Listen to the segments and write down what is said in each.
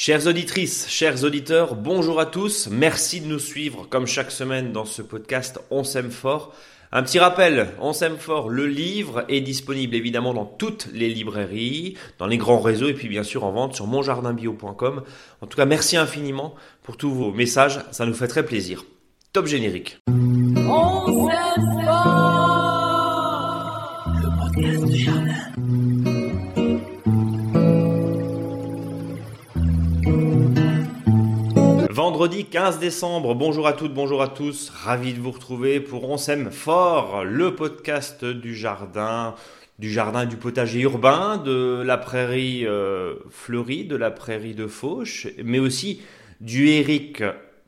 Chères auditrices, chers auditeurs, bonjour à tous. Merci de nous suivre comme chaque semaine dans ce podcast On s'aime fort. Un petit rappel, On s'aime fort, le livre est disponible évidemment dans toutes les librairies, dans les grands réseaux et puis bien sûr en vente sur monjardinbio.com. En tout cas, merci infiniment pour tous vos messages, ça nous fait très plaisir. Top générique. On Vendredi 15 décembre, bonjour à toutes, bonjour à tous, ravi de vous retrouver pour On s'aime fort, le podcast du jardin, du jardin du potager urbain, de la prairie euh, fleurie, de la prairie de Fauche, mais aussi du Eric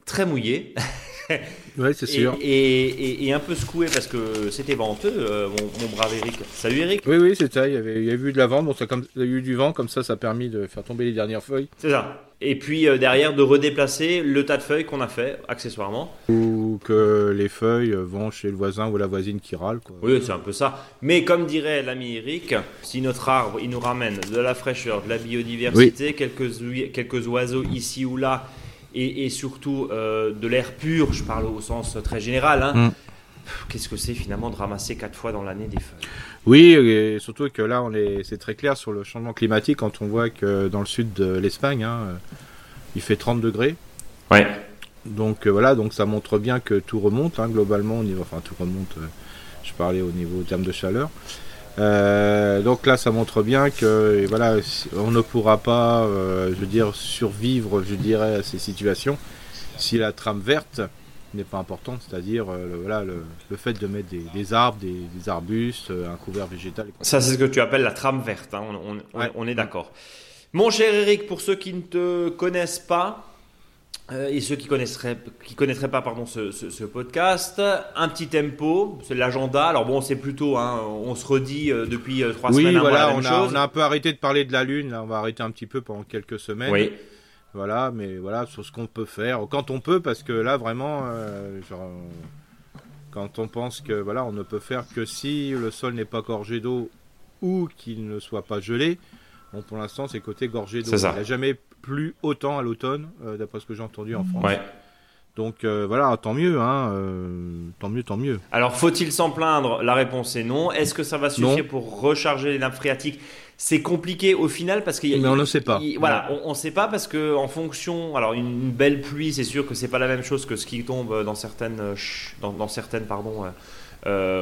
très mouillé. Ouais, c'est sûr. Et, un peu secoué parce que c'était venteux, euh, mon, brave Eric. Salut Eric. Oui, oui, c'est ça. Il y, avait, il y a eu de la vente, bon, ça, comme, il y a eu du vent, comme ça, ça a permis de faire tomber les dernières feuilles. C'est ça. Et puis euh, derrière, de redéplacer le tas de feuilles qu'on a fait, accessoirement. Ou que les feuilles vont chez le voisin ou la voisine qui râle. Quoi. Oui, c'est un peu ça. Mais comme dirait l'ami Eric, si notre arbre, il nous ramène de la fraîcheur, de la biodiversité, quelques, quelques oiseaux ici ou là, et, surtout euh, de l'air pur, je parle au sens très général. Hein. Mm. Qu'est-ce que c'est finalement de ramasser quatre fois dans l'année des feuilles? Oui, et surtout que là, on est, c'est très clair sur le changement climatique quand on voit que dans le sud de l'Espagne, hein, euh, il fait 30 degrés. Ouais. Donc euh, voilà, donc ça montre bien que tout remonte hein, globalement au niveau, enfin tout remonte. je parlais au niveau terme de chaleur. Euh, donc là, ça montre bien que voilà, on ne pourra pas, euh, je veux dire, survivre, je dirais, à ces situations si la trame verte n'est pas importante, c'est-à-dire euh, le, voilà, le, fait de mettre des, arbres, des, arbustes, un couvert végétal. Ça, c'est ce que tu appelles la trame verte, hein. on, on, est d'accord. Mon cher Eric, pour ceux qui ne te connaissent pas, et ceux qui connaisseraient, qui connaîtraient pas pardon ce, podcast, un petit tempo, c'est l'agenda. Alors bon, c'est plutôt, hein, on se redit euh, depuis euh, trois semaines. Oui, voilà, on, a, on a un peu arrêté de parler de la lune. Là, on va arrêter un petit peu pendant quelques semaines. Oui. Voilà, mais voilà sur ce qu'on peut faire quand on peut, parce que là vraiment, quand on pense que voilà, on ne peut faire que si le sol n'est pas gorgé d'eau ou qu'il ne soit pas gelé. Bon, pour l'instant, c'est côté gorgé d'eau. Il n'y a jamais plus autant à l'automne, euh, d'après ce que j'ai entendu en France. Donc euh, voilà, tant mieux, hein, euh, tant mieux, tant mieux. Alors faut-il s'en plaindre? La réponse est non. Est-ce que ça va suffire pour recharger les nappes phréatiques? C'est compliqué au final parce qu'il Mais on ne sait pas. voilà, on ne sait pas parce que en fonction, alors une, belle pluie, c'est sûr que c'est pas la même chose que ce qui tombe dans certaines, dans, dans certaines, pardon euh,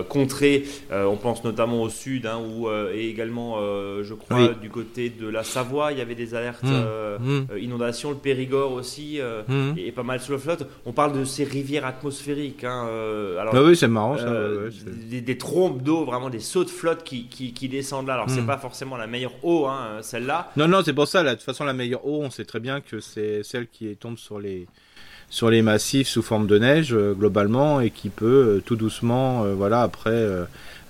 contrées. Euh, on pense notamment au sud, hein, où, euh, et également, je crois, du côté de la Savoie, il y avait des alertes mmh. Mmh. inondations, le Périgord aussi, mmh. et, pas mal sur le flotte. On parle de ces rivières atmosphériques. Hein, alors, ah oui, c'est marrant ça. des, trompes d'eau, vraiment des sauts de flotte qui, qui, descendent là. Alors, c'est pas forcément la meilleure eau, hein, celle-là. Non, non, c'est pour ça. Là, de toute façon, la meilleure eau, on sait très bien que c'est celle qui tombe sur les sur les massifs sous forme de neige euh, globalement et qui peut euh, tout doucement, euh, voilà, après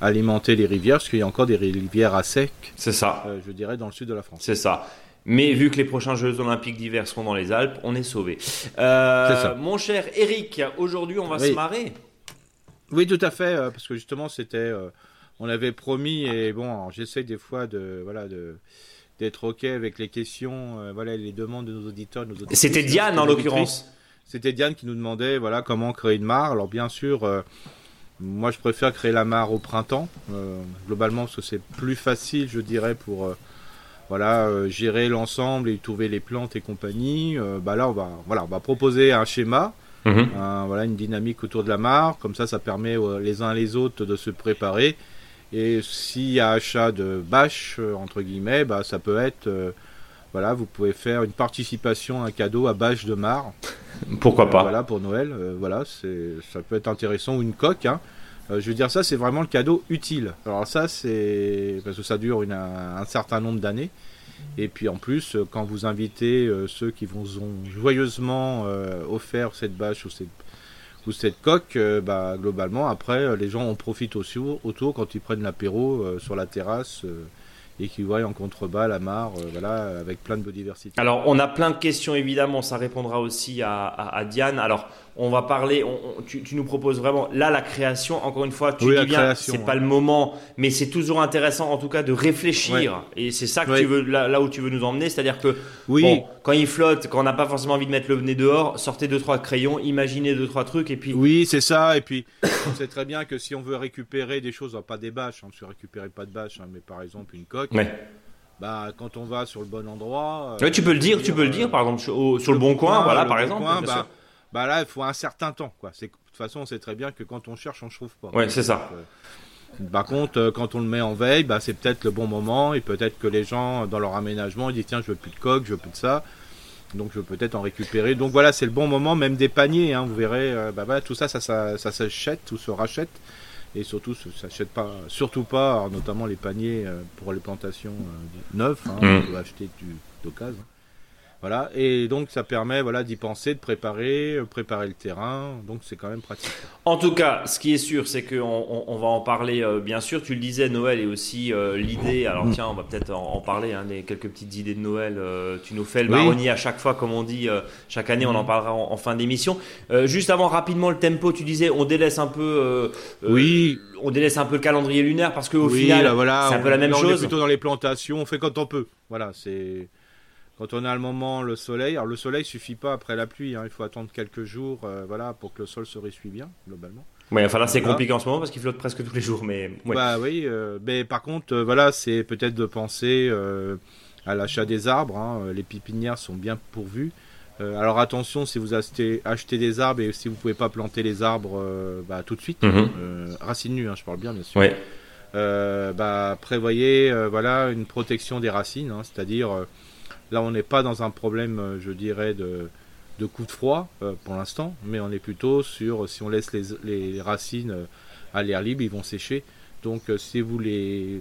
alimenter les rivières, parce qu'il y a encore des rivières à sec. C'est ça. je dirais dans le sud de la France. C'est ça. Mais vu que les prochains Jeux Olympiques d'hiver seront dans les Alpes, on est sauvé. Mon cher Eric, aujourd'hui on va se marrer. Oui, tout à fait, parce que justement c'était, on avait promis et bon, j'essaie des fois de, voilà, de d'être ok avec les questions, voilà, les demandes de nos auditeurs, nos auditeurs. C'était Diane en l'occurrence. C'était Diane qui nous demandait voilà comment créer une mare. Alors bien sûr, euh, moi je préfère créer la mare au printemps, euh, globalement parce que c'est plus facile, je dirais, pour euh, voilà gérer l'ensemble et trouver les plantes et compagnie. bah là on va voilà on va proposer un schéma. Mhm. voilà une dynamique autour de la mare, comme ça ça permet les uns les autres de se préparer. Et s'il y a achat de bâches, entre guillemets, bah, ça peut être voilà, vous pouvez faire une participation, un cadeau à bâche de mare. Pourquoi pas Voilà, pour Noël. Euh, voilà, c'est, ça peut être intéressant. Ou une coque. Hein. Euh, je veux dire, ça, c'est vraiment le cadeau utile. Alors, ça, c'est. Parce que ça dure une, un, certain nombre d'années. Et puis, en plus, euh, quand vous invitez ceux qui vous ont joyeusement offert cette bâche ou cette, ou cette coque, bah, globalement, après, les gens en profitent aussi autour quand ils prennent l'apéro sur la terrasse et qui voient en contrebas la mare, euh, voilà, avec plein de biodiversité. Alors, on a plein de questions évidemment, ça répondra aussi à, à, Diane. Alors, on va parler, tu, tu, nous proposes vraiment, là, la création, encore une fois, tu dis bien, c'est pas le moment, mais c'est toujours intéressant en tout cas de réfléchir, et c'est ça que tu veux, là, où tu veux nous emmener, c'est-à-dire que, oui. quand il flotte, quand on n'a pas forcément envie de mettre le nez dehors, sortez deux, trois crayons, imaginez deux, trois trucs, et puis. Oui, c'est ça, et puis, on sait très bien que si on veut récupérer des choses, pas des bâches, on ne récupérer pas de bâches, hein, mais par exemple une coque. Bah, quand on va sur le bon endroit. tu peux le dire, tu peux le dire, par exemple, sur, le bon coin, voilà, par exemple. bah, bah, là, il faut un certain temps, quoi. C'est de toute façon, on sait très bien que quand on cherche, on ne trouve pas. Ouais, c'est ça. Euh, par contre, euh, quand on le met en veille, bah, c'est peut-être le bon moment et peut-être que les gens, dans leur aménagement, ils disent tiens, je veux plus de coque, je veux plus de ça. Donc je veux peut-être en récupérer. Donc voilà, c'est le bon moment, même des paniers, hein, vous verrez, euh, bah, tout ça, ça, ça, ça s'achète, tout se rachète et surtout ça s'achète pas, surtout pas, notamment les paniers euh, pour les plantations euh, neuves, hein, mmh. on peut acheter d'occasion. Voilà, et donc ça permet voilà, d'y penser, de préparer, euh, préparer le terrain, donc c'est quand même pratique. En tout cas, ce qui est sûr, c'est qu'on on, va en parler euh, bien sûr. Tu le disais, Noël est aussi euh, l'idée. Alors mm. tiens, on va peut-être en, parler, hein, des quelques petites idées de Noël. tu nous fais le marronnier à chaque fois, comme on dit, chaque année, on en mm. parlera en, fin d'émission. juste avant, rapidement, le tempo, tu disais, on délaisse un peu. oui. On délaisse un peu le calendrier lunaire parce qu'au final, voilà, c'est un peu la même chose. On est plutôt dans les plantations, on fait quand on peut. Voilà, c'est quand on a le moment le soleil, alors le soleil suffit pas après la pluie, hein, il faut attendre quelques jours, euh, voilà, pour que le sol se ressuie bien globalement. Oui, enfin là c'est compliqué en ce moment parce qu'il flotte presque tous les jours, mais. Bah oui, euh, mais par contre, euh, voilà, c'est peut-être de penser à l'achat des arbres. Hein, les pépinières sont bien pourvues. alors attention, si vous achetez, achetez, des arbres et si vous pouvez pas planter les arbres bah, tout de suite, mhm. racines nues, hein, je parle bien bien sûr. bah, prévoyez voilà une protection des racines, c'est-à-dire Là, on n'est pas dans un problème, euh, je dirais, de, de coup de froid euh, pour l'instant, mais on est plutôt sur si on laisse les, les racines euh, à l'air libre, ils vont sécher. Donc, si vous les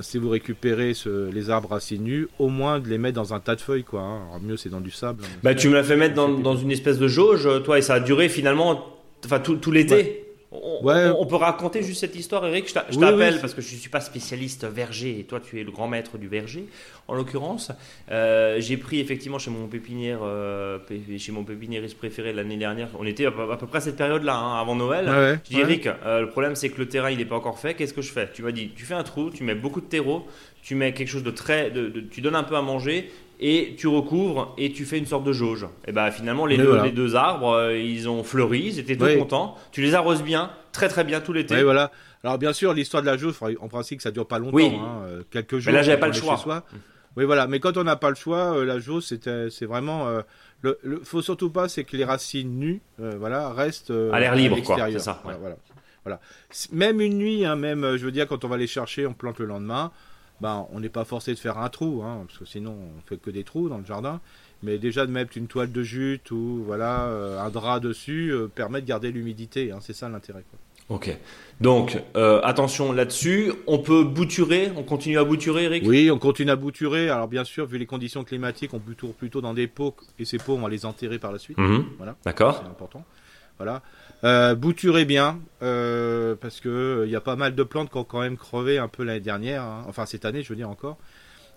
si vous récupérez ce, les arbres racines nus, au moins de les mettre dans un tas de feuilles, quoi. Hein. Alors, mieux, c'est dans du sable. Hein. Bah, tu me l'as fait mettre dans, dans, une espèce de jauge, toi, et ça a duré finalement, enfin tout, tout l'été. On, peut raconter juste cette histoire, Eric. Je t'appelle parce que je ne suis pas spécialiste verger et toi, tu es le grand maître du verger, en l'occurrence. Euh, j'ai pris effectivement chez mon pépinière, euh, chez mon pépiniériste préféré l'année dernière. On était à, peu près à cette période-là, hein, avant Noël. je dis, Eric, euh, le problème c'est que le terrain il n'est pas encore fait. Qu'est-ce que je fais? Tu m'as dit, tu fais un trou, tu mets beaucoup de terreau, tu mets quelque chose de très, tu donnes un peu à manger et tu recouvres et tu fais une sorte de jauge. Et ben finalement les, deux, les deux, arbres euh, ils ont fleuri, ils étaient tout contents. Tu les arroses bien, très très bien tout l'été. Oui voilà. Alors bien sûr l'histoire de la jauge, en principe ça dure pas longtemps, hein, euh, quelques jours. Mais là j'avais pas le choix. Oui voilà, mais quand on n'a pas le choix, euh, la jauge c'est vraiment le, le, faut surtout pas c'est que les racines nues voilà restent à l'air libre quoi. C'est ça. Voilà, voilà, Même une nuit, hein, même je veux dire quand on va les chercher, on plante le lendemain. Ben, on n'est pas forcé de faire un trou, hein, parce que sinon on fait que des trous dans le jardin. Mais déjà de mettre une toile de jute ou voilà euh, un drap dessus euh, permet de garder l'humidité. Hein, c'est ça l'intérêt. Ok. Donc euh, attention là-dessus. On peut bouturer? On continue à bouturer, Eric? Oui, on continue à bouturer. Alors bien sûr, vu les conditions climatiques, on bouture plutôt dans des pots et ces pots on va les enterrer par la suite. Mhm. Voilà. D'accord. C'est important. Voilà. Euh, bouturez bien, euh, parce que il y a pas mal de plantes qui ont quand même crevé un peu l'année dernière, hein. enfin cette année je veux dire encore.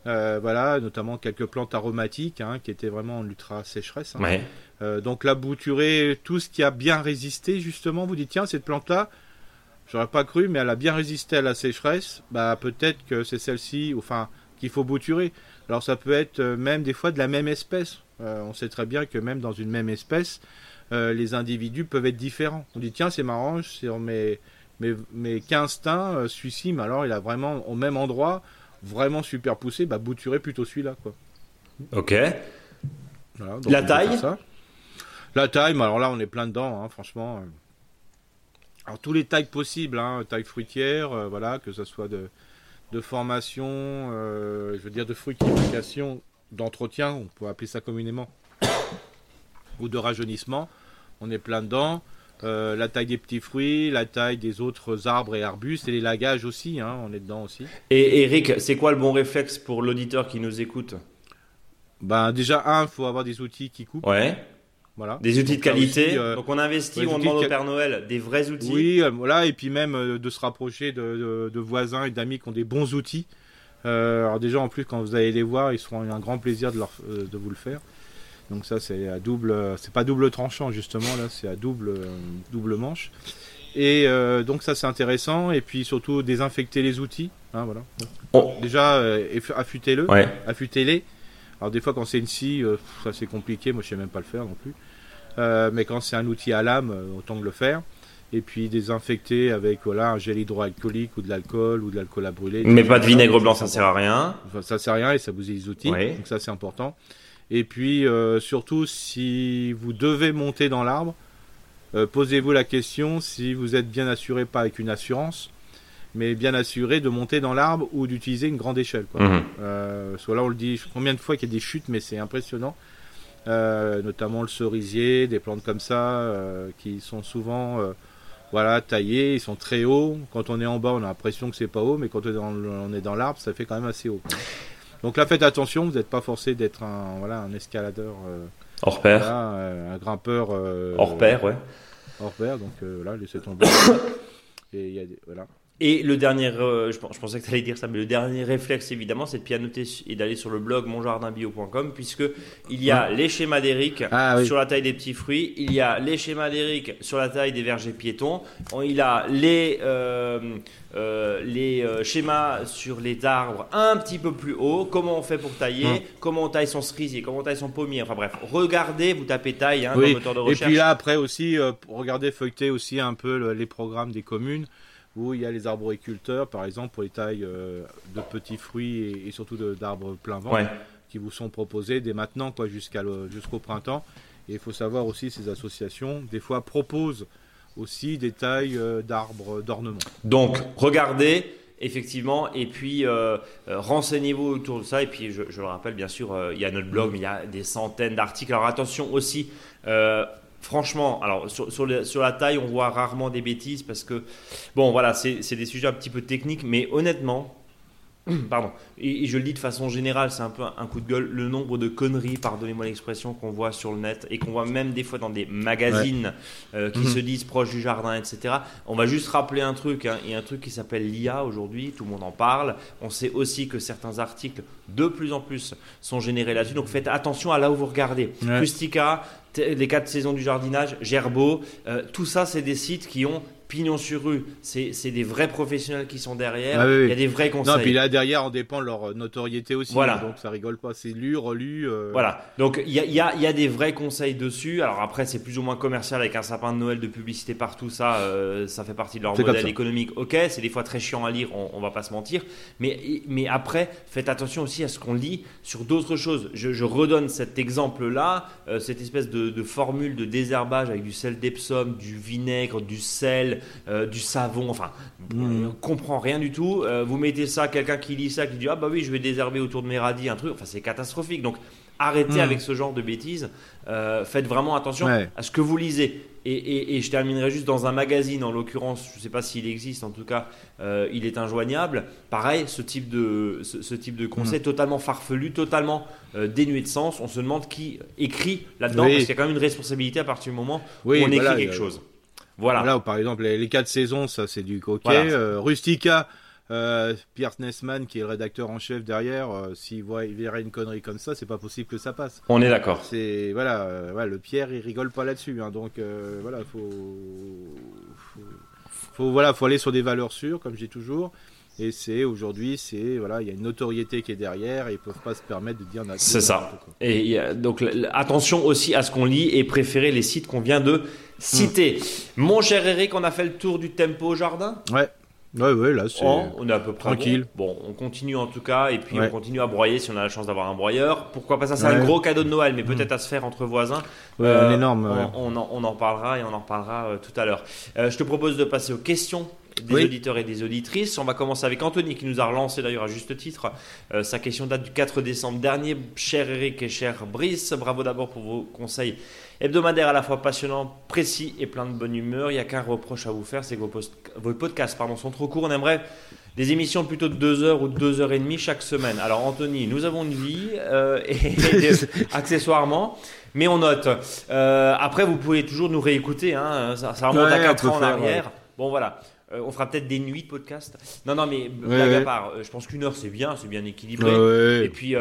Euh, voilà, notamment quelques plantes aromatiques hein, qui étaient vraiment en ultra sécheresse. Hein. donc là, bouturez tout ce qui a bien résisté justement. Vous dites tiens cette plante là, j'aurais pas cru, mais elle a bien résisté à la sécheresse. Bah peut-être que c'est celle-ci, enfin qu'il faut bouturer. Alors ça peut être même des fois de la même espèce. On sait très bien que même dans une même espèce, euh, les individus peuvent être différents. On dit tiens c'est marrant, sur mes, mes, mes 15 teints, euh, celui-ci, mais alors il a vraiment au même endroit, vraiment super poussé, bah bouturer plutôt celui-là quoi. Ok. la taille La taille, mais alors là on est plein dedans, hein, franchement. Alors tous les tailles possibles, hein, taille fruitière, euh, voilà, que ce soit de, de formation, je veux dire de fructification, d'entretien, on peut appeler ça communément, ou de rajeunissement on est plein dedans. Euh, la taille des petits fruits, la taille des autres arbres et arbustes et les lagages aussi, hein, on est dedans aussi. Et Eric, c'est quoi le bon réflexe pour l'auditeur qui nous écoute? Ben déjà un, il faut avoir des outils qui coupent. Ouais. Voilà. Des outils de qualité. Euh, Donc on investit, on demande au Père Noël des vrais outils. Oui, euh, voilà, et puis même de se rapprocher de, de voisins et d'amis qui ont des bons outils. Alors déjà en plus quand vous allez les voir, ils seront un grand plaisir de, leur, de vous le faire. Donc ça c'est à double, c'est pas double tranchant justement là, c'est à double double manche. Et donc ça c'est intéressant et puis surtout désinfecter les outils. Hein, voilà. Oh. Déjà affûtez-le, affûtez-les. Alors des fois quand c'est une scie, ça c'est compliqué, moi je sais même pas le faire non plus. Euh, mais quand c'est un outil à lame, euh, autant que le faire. Et puis désinfecter avec voilà, un gel hydroalcoolique ou de l'alcool ou de l'alcool à brûler. Mais pas de vinaigre blanc, ça sert à rien. Enfin, ça sert à rien et ça bousille les outils. Donc ça c'est important. Et puis euh, surtout si vous devez monter dans l'arbre, posez-vous la question si vous êtes bien assuré, pas avec une assurance, mais bien assuré de monter dans l'arbre ou d'utiliser une grande échelle. Quoi. Mhm. soit là on le dit combien de fois qu'il y a des chutes, mais c'est impressionnant. Euh, notamment le cerisier, des plantes comme ça, euh, qui sont souvent euh, voilà, taillées, ils sont très hauts. Quand on est en bas, on a l'impression que c'est pas haut, mais quand on est dans, l'arbre, ça fait quand même assez haut. Donc là, faites attention, vous n'êtes pas forcé d'être un, voilà, un escaladeur. hors pair. un grimpeur. hors pair, ouais. Hors pair, donc là, laissez tomber. Et il y a des, voilà. Et le dernier, euh, je, pensais que tu allais dire ça, mais le dernier réflexe évidemment, c'est de pianoter et d'aller sur le blog monjardinbio.com, puisque il y a les schémas d'Eric ah sur la taille des petits fruits, il y a les schémas d'Eric sur la taille des vergers piétons, il a les euh, euh, les schémas sur les arbres un petit peu plus haut, comment on fait pour tailler, hum. comment on taille son cerisier, comment on taille son pommier, enfin bref, regardez, vous tapez taille hein, dans le moteur de recherche. Et puis là après aussi, regardez feuilleter aussi un peu les programmes des communes où il y a les arboriculteurs, par exemple, pour les tailles euh, de petits fruits et, surtout d'arbres plein vent, qui vous sont proposés dès maintenant quoi, jusqu'au printemps. Et il faut savoir aussi, ces associations, des fois, proposent aussi des tailles euh, d'arbres d'ornement. Donc, regardez, effectivement, et puis euh, renseignez-vous autour de ça. Et puis, je, je le rappelle, bien sûr, il y a notre blog, mais il y a des centaines d'articles. Alors, attention aussi, Franchement, alors sur, sur, la taille, on voit rarement des bêtises parce que, bon, voilà, c'est des sujets un petit peu techniques, mais honnêtement, pardon, et, je le dis de façon générale, c'est un peu un, coup de gueule, le nombre de conneries, pardonnez-moi l'expression, qu'on voit sur le net et qu'on voit même des fois dans des magazines euh, qui mhm. se disent proches du jardin, etc. On va juste rappeler un truc, hein, il y a un truc qui s'appelle l'IA aujourd'hui, tout le monde en parle. On sait aussi que certains articles, de plus en plus, sont générés là-dessus, donc faites attention à là où vous regardez. Rustica, les quatre saisons du jardinage, Gerbeau, euh, tout ça, c'est des sites qui ont pignon sur rue, c'est des vrais professionnels qui sont derrière. Ah il y a des vrais conseils. Non, puis là derrière, on dépend de leur notoriété aussi. Voilà. donc ça rigole pas. C'est lu, relu. Euh. Voilà. Donc il y a, y, a, y a, des vrais conseils dessus. Alors après, c'est plus ou moins commercial avec un sapin de Noël de publicité partout. Ça, euh, ça fait partie de leur modèle économique. Ok, c'est des fois très chiant à lire. On, on, va pas se mentir. Mais, mais après, faites attention aussi à ce qu'on lit sur d'autres choses. Je, je, redonne cet exemple-là, euh, cette espèce de, de formule de désherbage avec du sel d'Epsom, du vinaigre, du sel euh, du savon, enfin, mmh. on comprend rien du tout. Euh, vous mettez ça, quelqu'un qui lit ça, qui dit ah bah oui, je vais désherber autour de mes radis, un truc, enfin c'est catastrophique. Donc arrêtez hmm. avec ce genre de bêtises. Euh, faites vraiment attention à ce que vous lisez. Et, je terminerai juste dans un magazine, en l'occurrence, je ne sais pas s'il existe, en tout cas, il est injoignable. Pareil, ce type de, ce, type de conseil hmm. totalement farfelu, totalement dénué de sens. On se demande qui écrit là-dedans, parce qu'il y a quand même une responsabilité à partir du moment où on écrit quelque chose. Voilà. par exemple, les, quatre saisons, ça c'est du coquet. Euh, Rustica, euh, Pierre Nessman, qui est le rédacteur en chef derrière, euh, s'il voit, il verrait une connerie comme ça, c'est pas possible que ça passe. On est d'accord. C'est voilà, le Pierre, il rigole pas là-dessus, hein, donc voilà, faut, faut, voilà, faut aller sur des valeurs sûres, comme je dis toujours. Et c'est aujourd'hui, c'est voilà, il y a une notoriété qui est derrière et ils peuvent pas se permettre de dire. C'est ça. Et donc attention aussi à ce qu'on lit et préférer les sites qu'on vient de citer. Mon cher Eric, on a fait le tour du tempo au jardin? Ouais. Ouais, ouais, là, c'est. Oh, on est à peu près tranquille. Bon. on continue en tout cas, et puis on continue à broyer si on a la chance d'avoir un broyeur. Pourquoi pas ça C'est un gros cadeau de Noël, mais peut-être à se faire entre voisins. Ouais, un énorme. On, on, en, parlera et on en reparlera euh, tout à l'heure. Euh, je te propose de passer aux questions des auditeurs et des auditrices. On va commencer avec Anthony qui nous a relancé d'ailleurs à juste titre. Euh, sa question date du 4 décembre dernier. Cher Eric et cher Brice, bravo d'abord pour vos conseils hebdomadaires à la fois passionnants, précis et plein de bonne humeur. Il n'y a qu'un reproche à vous faire, c'est que vos, vos podcasts pardon, sont trop courts. On aimerait des émissions plutôt de 2 heures ou de 2 heures et demie chaque semaine. Alors Anthony, nous avons une vie euh, et, accessoirement. Mais on note. Euh, après, vous pouvez toujours nous réécouter. Hein, ça, remonte à 4 ans en arrière. Bon, voilà. Euh, on fera peut-être des nuits de podcast. Non, non, mais blague à part, euh, je pense qu'une heure c'est bien, c'est bien équilibré. Et puis,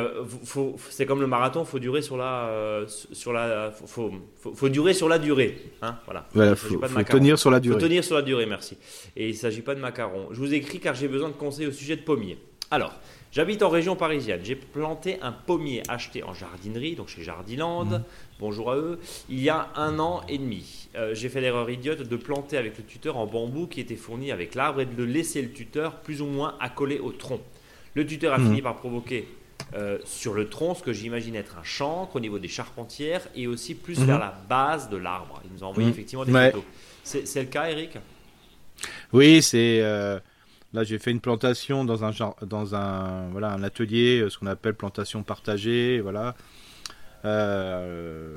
faut, c'est comme le marathon, faut durer sur la, sur la, faut, faut, durer sur la durée. Hein, voilà. voilà faut, tenir sur la durée. Faut tenir sur la durée, merci. Et il s'agit pas de macarons. Je vous écris car j'ai besoin de conseils au sujet de pommiers. Alors, J'habite en région parisienne. J'ai planté un pommier acheté en jardinerie, donc chez Jardiland. Mmh. Bonjour à eux. Il y a un an et demi. Euh, j'ai fait l'erreur idiote de planter avec le tuteur en bambou qui était fourni avec l'arbre et de laisser le tuteur plus ou moins accolé au tronc. Le tuteur a mmh. fini par provoquer euh, sur le tronc ce que j'imagine être un chancre au niveau des charpentières et aussi plus mmh. vers la base de l'arbre. Il nous a envoyé effectivement des photos. C'est le cas, Eric? Oui, c'est. Euh, Là, j'ai fait une plantation dans un dans un voilà un atelier, euh, ce qu'on appelle plantation partagée, voilà. Euh,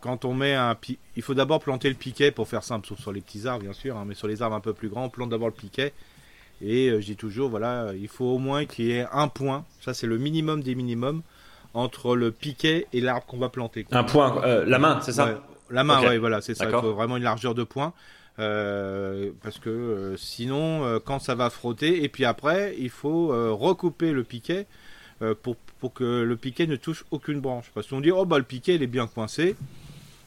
quand on met un il faut d'abord planter le piquet pour faire simple, sauf sur les petits arbres bien sûr, hein, mais sur les arbres un peu plus grands, on plante d'abord le piquet. Et euh, je dis toujours, voilà, il faut au moins qu'il y ait un point, ça c'est le minimum des minimums, entre le piquet et l'arbre qu'on va planter. Un point, la main, c'est ça? La main, oui, voilà, c'est ça. Il faut vraiment une largeur de point. Euh, parce que euh, sinon, euh, quand ça va frotter, et puis après, il faut recouper le piquet pour, pour que le piquet ne touche aucune branche. Parce qu'on dit, oh bah le piquet il est bien coincé,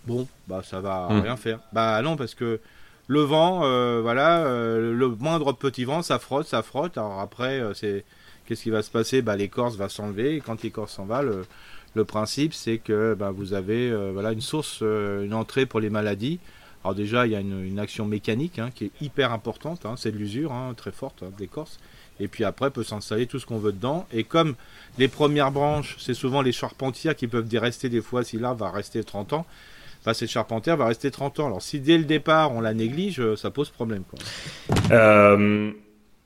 bon, bah ça va hmm. rien faire. Bah non, parce que le vent, voilà, le moindre petit vent, ça frotte, ça frotte. Alors après, c'est qu'est-ce qui va se passer? Bah l'écorce va s'enlever, et quand l'écorce s'en va, le, le principe c'est que bah, vous avez voilà une source, une entrée pour les maladies. Alors déjà, il y a une, action mécanique hein, qui est hyper importante, hein, c'est de l'usure hein, très forte d'écorce. Et puis après, peut s'installer tout ce qu'on veut dedans. Et comme les premières branches, c'est souvent les charpentières qui peuvent rester des fois, si l'arbre va rester 30 ans, bah, cette charpentière va rester 30 ans. Alors si dès le départ on la néglige, ça pose problème. Euh,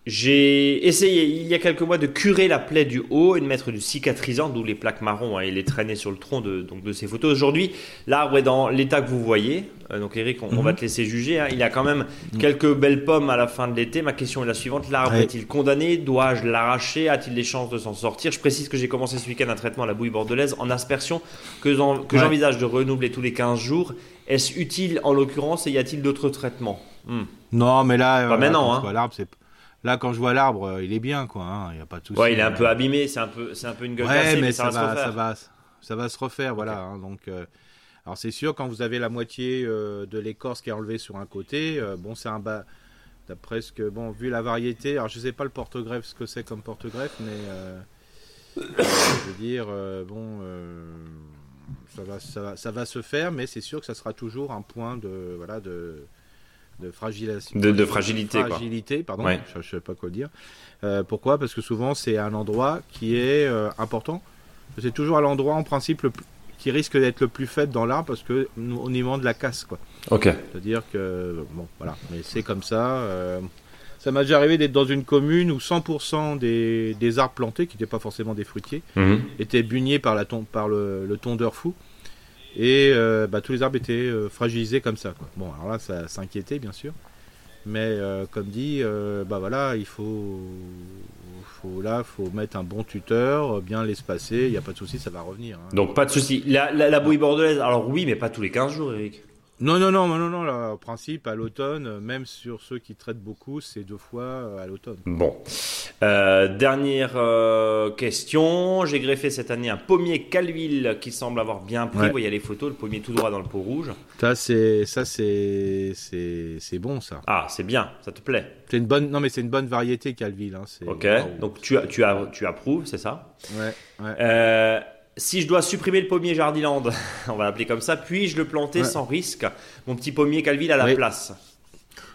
j'ai essayé il y a quelques mois de curer la plaie du haut et de mettre du cicatrisant, d'où les plaques marron hein, et les traîner sur le tronc de, donc de ces photos. Aujourd'hui, l'arbre est dans l'état que vous voyez. Euh, donc Eric, on, va mhm. te laisser juger. Hein. Il a quand même quelques belles pommes à la fin de l'été. Ma question est la suivante. L'arbre est-il condamné? Dois-je l'arracher? A-t-il des chances de s'en sortir? Je précise que j'ai commencé ce week-end un traitement à la bouille bordelaise en aspersion que, j'envisage de renouveler tous les 15 jours. Est-ce utile en l'occurrence et y a-t-il d'autres traitements? Hmm. Non, mais là, pas maintenant. Hein. L'arbre, c'est Là, quand je vois l'arbre, euh, il est bien, quoi. Hein, il n'y a pas de souci. Ouais, il est un peu abîmé, c'est un peu, c'est un peu une gueule ouais, mais, ça, va, ça, va, ça va se refaire, voilà. Hein, donc, euh, alors c'est sûr, quand vous avez la moitié euh, de l'écorce qui est enlevée sur un côté, bon, c'est un bas. D'après ce que, bon, vu la variété, alors je sais pas le porte-greffe, ce que c'est comme porte-greffe, mais je veux dire, bon, ça va, ça va, ça va se faire, mais c'est sûr que ça sera toujours un point de, voilà, de de fragilité. De, fragilité, fragilité pardon, je ne sais pas quoi dire. Euh, pourquoi? Parce que souvent c'est un endroit qui est euh, important. C'est toujours à l'endroit en principe qui risque d'être le plus faible dans l'arbre parce que au niveau de la casse quoi. Ok. C'est-à-dire que bon voilà, mais c'est comme ça. Euh, ça m'a déjà arrivé d'être dans une commune où 100% des, des, arbres plantés, qui n'étaient pas forcément des fruitiers, mhm. étaient bugnés par, la par le, le tondeur fou. Et euh, bah, tous les arbres étaient euh, fragilisés comme ça. Quoi. Bon, alors là, ça s'inquiétait bien sûr. Mais euh, comme dit, bah voilà, il faut, faut là, faut mettre un bon tuteur, bien l'espacer. Il n'y a pas de souci, ça va revenir. Hein. Donc pas de souci. La, la, la, bouille bordelaise, alors oui, mais pas tous les 15 jours, Eric. Non, non, non, non, non, là, principe, à l'automne, même sur ceux qui traitent beaucoup, c'est deux fois euh, à l'automne. Bon. Euh, dernière euh, question. J'ai greffé cette année un pommier Calville qui semble avoir bien pris. Vous voyez les photos, le pommier tout droit dans le pot rouge. Ça, c'est, ça, c'est, c'est, bon, ça. Ah, c'est bien, ça te plaît? C'est une bonne, non, mais c'est une bonne variété Calville. Hein, ok. Donc tu, tu, tu approuves, c'est ça? Ouais. ouais si je dois supprimer le pommier Jardiland, on va l'appeler comme ça, puis-je le planter sans risque, mon petit pommier Calville à la place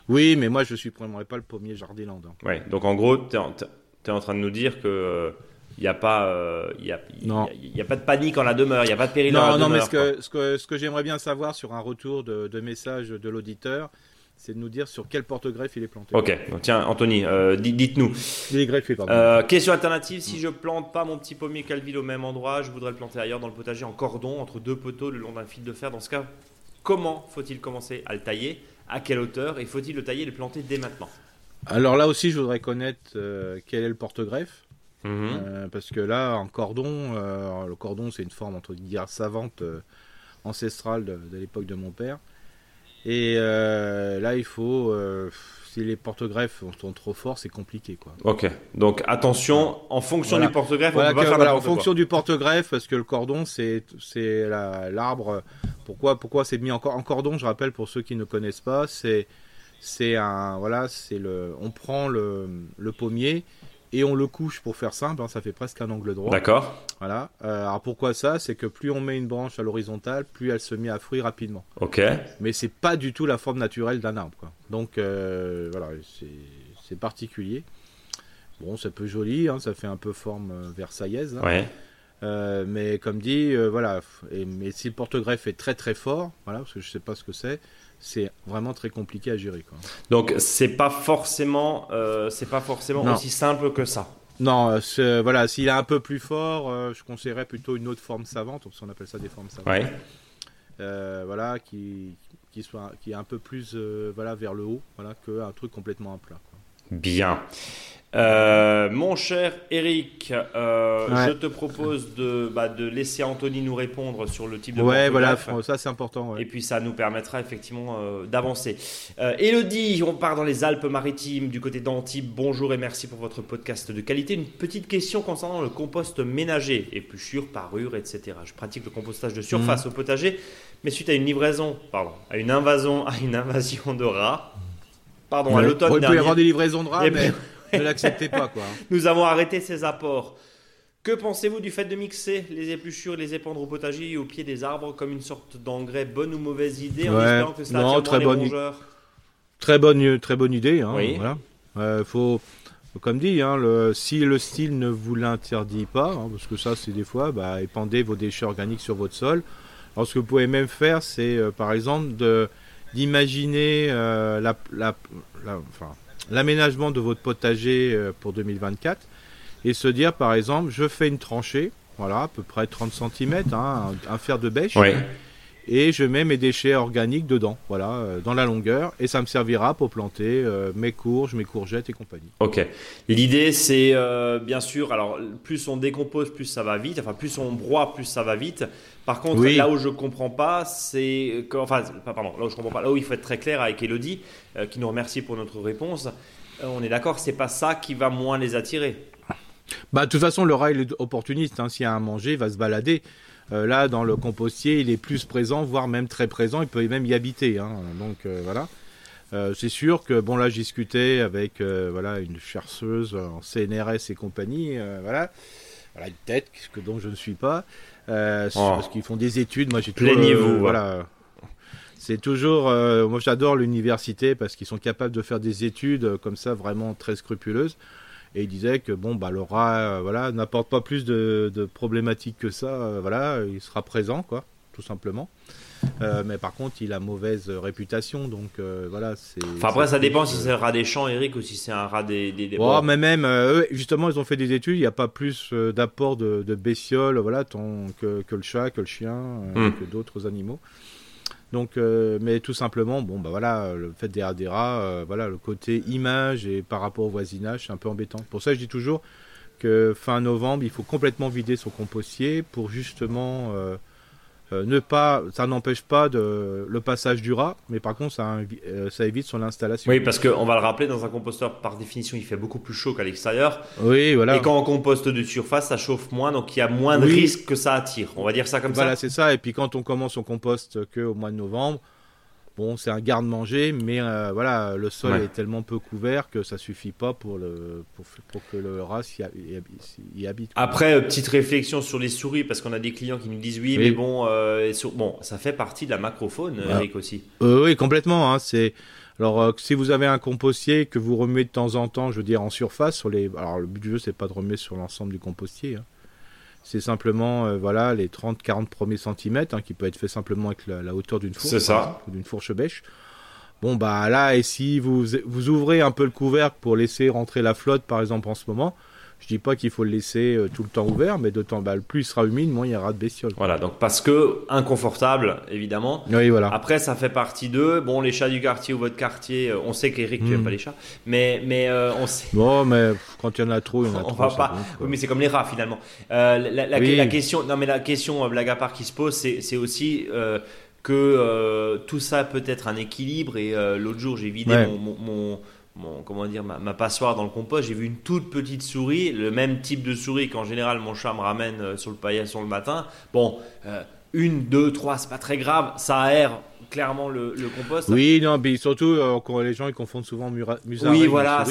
Oui, mais moi je ne supprimerai pas le pommier Jardiland. Hein. Oui, donc en gros, tu es, en train de nous dire que. il n'y a pas, y a, y a, pas de panique en la demeure, il n'y a pas de péril non, en la demeure. Non, mais ce que, ce que, ce que j'aimerais bien savoir sur un retour de, de message de l'auditeur, c'est de nous dire sur quel porte-greffe il est planté. Ok, tiens Anthony, euh, dites-nous. Il est greffé, pardon. Euh, question alternative, si je plante pas mon petit pommier Calville au même endroit, je voudrais le planter ailleurs dans le potager en cordon, entre deux poteaux le long d'un fil de fer. Dans ce cas, comment faut-il commencer à le tailler? À quelle hauteur? Et faut-il le tailler et le planter dès maintenant? Alors là aussi, je voudrais connaître euh, quel est le porte-greffe. Mhm. parce que là, en cordon, le cordon c'est une forme entre guillemets savante ancestrale de l'époque de mon père. Et là, il faut si les porte-greffes sont trop forts, c'est compliqué. Quoi. Ok, donc attention, en fonction du porte-greffe, on peut pas faire En fonction du porte-greffe, parce que le cordon, c'est l'arbre. Pourquoi, pourquoi c'est mis en, en, cordon Je rappelle pour ceux qui ne connaissent pas, c'est c'est un voilà, c'est le, on prend le, le pommier et on le couche pour faire simple, hein, ça fait presque un angle droit. D'accord. Voilà. Euh, alors pourquoi ça? C'est que plus on met une branche à l'horizontale, plus elle se met à fruit rapidement. Ok. Mais c'est pas du tout la forme naturelle d'un arbre. Quoi. Donc euh, voilà, c'est particulier. Bon, c'est peu joli, hein, ça fait un peu forme euh, versaillaise. Hein. Ouais. mais comme dit, voilà. Et, mais si le porte-greffe est très très fort, voilà, parce que je sais pas ce que c'est, c'est vraiment très compliqué à gérer. Quoi. Donc c'est pas forcément, euh, c'est pas forcément aussi simple que ça. Non, euh, voilà, s'il est un peu plus fort, euh, je conseillerais plutôt une autre forme savante, on appelle ça des formes savantes. Ouais. voilà, qui, qui soit, qui est un peu plus, voilà, vers le haut, voilà, qu'un truc complètement à plat. Bien. Euh, mon cher Eric, euh, je te propose de, bah, de laisser Anthony nous répondre sur le type de Ouais, voilà, ça c'est important. Et puis ça nous permettra effectivement euh, d'avancer. Elodie, on part dans les Alpes-Maritimes, du côté d'Antibes. Bonjour et merci pour votre podcast de qualité. Une petite question concernant le compost ménager, épluchures, parures, etc. Je pratique le compostage de surface mhm. au potager, mais suite à une livraison, pardon, à une invasion, à une invasion de rats, pardon, à l'automne dernier. Il peut y avoir des livraisons de rats, eh ben, mais ne l'acceptez pas, quoi. Nous avons arrêté ces apports. Que pensez-vous du fait de mixer les épluchures et les épandre au potager et au pied des arbres comme une sorte d'engrais? Bonne ou mauvaise idée en espérant que ça non, très bonne, Très bonne, très bonne idée. Hein, oui. voilà. faut, comme dit, hein, le, si le style ne vous l'interdit pas, hein, parce que ça, c'est des fois, bah, épandez vos déchets organiques sur votre sol. Alors, ce que vous pouvez même faire, c'est euh, par exemple d'imaginer euh, la, la, la, enfin, l'aménagement de votre potager euh, pour 2024 et se dire par exemple je fais une tranchée, voilà à peu près 30 cm, hein, un, fer de bêche, et je mets mes déchets organiques dedans, voilà, euh, dans la longueur, et ça me servira pour planter euh, mes courges, mes courgettes et compagnie. Ok. L'idée c'est bien sûr, alors plus on décompose, plus ça va vite, enfin plus on broie, plus ça va vite. Par contre, là où je comprends pas, c'est enfin, pardon, là où je comprends pas, là où il faut être très clair avec Elodie, euh, qui nous remercie pour notre réponse. Euh, on est d'accord, c'est pas ça qui va moins les attirer. Bah, de toute façon, le rat est opportuniste. Hein. S'il y a à manger, il va se balader. Euh, là, dans le compostier, il est plus présent, voire même très présent. Il peut même y habiter. Hein. Donc voilà. c'est sûr que bon là, j'ai discuté avec voilà une chercheuse en CNRS et compagnie. voilà, voilà une tête que dont je ne suis pas. Oh. Parce qu'ils font des études. Moi, j'ai plaignez-vous. voilà c'est toujours, euh, moi j'adore l'université parce qu'ils sont capables de faire des études euh, comme ça vraiment très scrupuleuses. Et il disait que bon, bah, le rat, euh, voilà, n'apporte pas plus de, problématiques que ça. voilà, il sera présent, quoi, tout simplement. mais par contre, il a mauvaise réputation, donc voilà. C'est. Enfin après, ça dépend si c'est un rat des champs, Eric, ou si c'est un rat des. des, oh, mais même, justement, ils ont fait des études. Il n'y a pas plus d'apport de, de bestioles, voilà, que, que, le chat, que le chien, hmm. que d'autres animaux. Donc, euh, mais tout simplement, bon, bah voilà, le fait des rats, euh, voilà, le côté image et par rapport au voisinage, c'est un peu embêtant. Pour ça, je dis toujours que fin novembre, il faut complètement vider son compostier pour justement euh, euh, ne pas, ça n'empêche pas de, le passage du rat, mais par contre, ça, euh, ça évite son installation. Oui, parce qu'on va le rappeler, dans un composteur, par définition, il fait beaucoup plus chaud qu'à l'extérieur. Oui, voilà. Et quand on composte de surface, ça chauffe moins, donc il y a moins de risques que ça attire. On va dire ça comme ça. Voilà, c'est ça. Et puis quand on commence, on composte qu'au mois de novembre. Bon, c'est un garde-manger, mais euh, voilà, le sol est tellement peu couvert que ça suffit pas pour, le, pour, que le rat y, habite. Après, euh, petite réflexion sur les souris, parce qu'on a des clients qui nous disent oui, mais bon, euh, bon, ça fait partie de la macrofaune, Eric aussi. oui, complètement. Hein, c'est alors, si vous avez un compostier que vous remuez de temps en temps, je veux dire en surface, sur les. Alors, le but du jeu, c'est pas de remuer sur l'ensemble du compostier. Hein c'est simplement euh, voilà les 30-40 premiers centimètres hein, qui peut être fait simplement avec la, hauteur d'une fourche, d'une fourche bêche. Bon bah là et si vous vous ouvrez un peu le couvercle pour laisser rentrer la flotte par exemple en ce moment, je dis pas qu'il faut le laisser euh, tout le temps ouvert, mais de temps, bah, plus il sera humide, moins il y aura de bestioles. Voilà, donc parce que inconfortable, évidemment. Oui, voilà. Après, ça fait partie d'eux. Bon, les chats du quartier ou votre quartier, euh, on sait qu'Eric, tu n'aimes hmm. pas les chats, mais, mais euh, on sait. Bon, mais quand il y en a trop, il y en a on trop. Va pas. oui, mais c'est comme les rats finalement. la, la, question, non mais la question, blague à part qui se pose, c'est aussi que tout ça peut être un équilibre. Et l'autre jour, j'ai vidé mon, comment dire, ma, passoire dans le compost. J'ai vu une toute petite souris, le même type de souris qu'en général mon chat me ramène sur le paillasson le matin. Bon, une, deux, trois, c'est pas très grave, ça aère clairement le, compost. Oui, non, mais surtout, euh, les gens ils confondent souvent musaraigne Oui, voilà,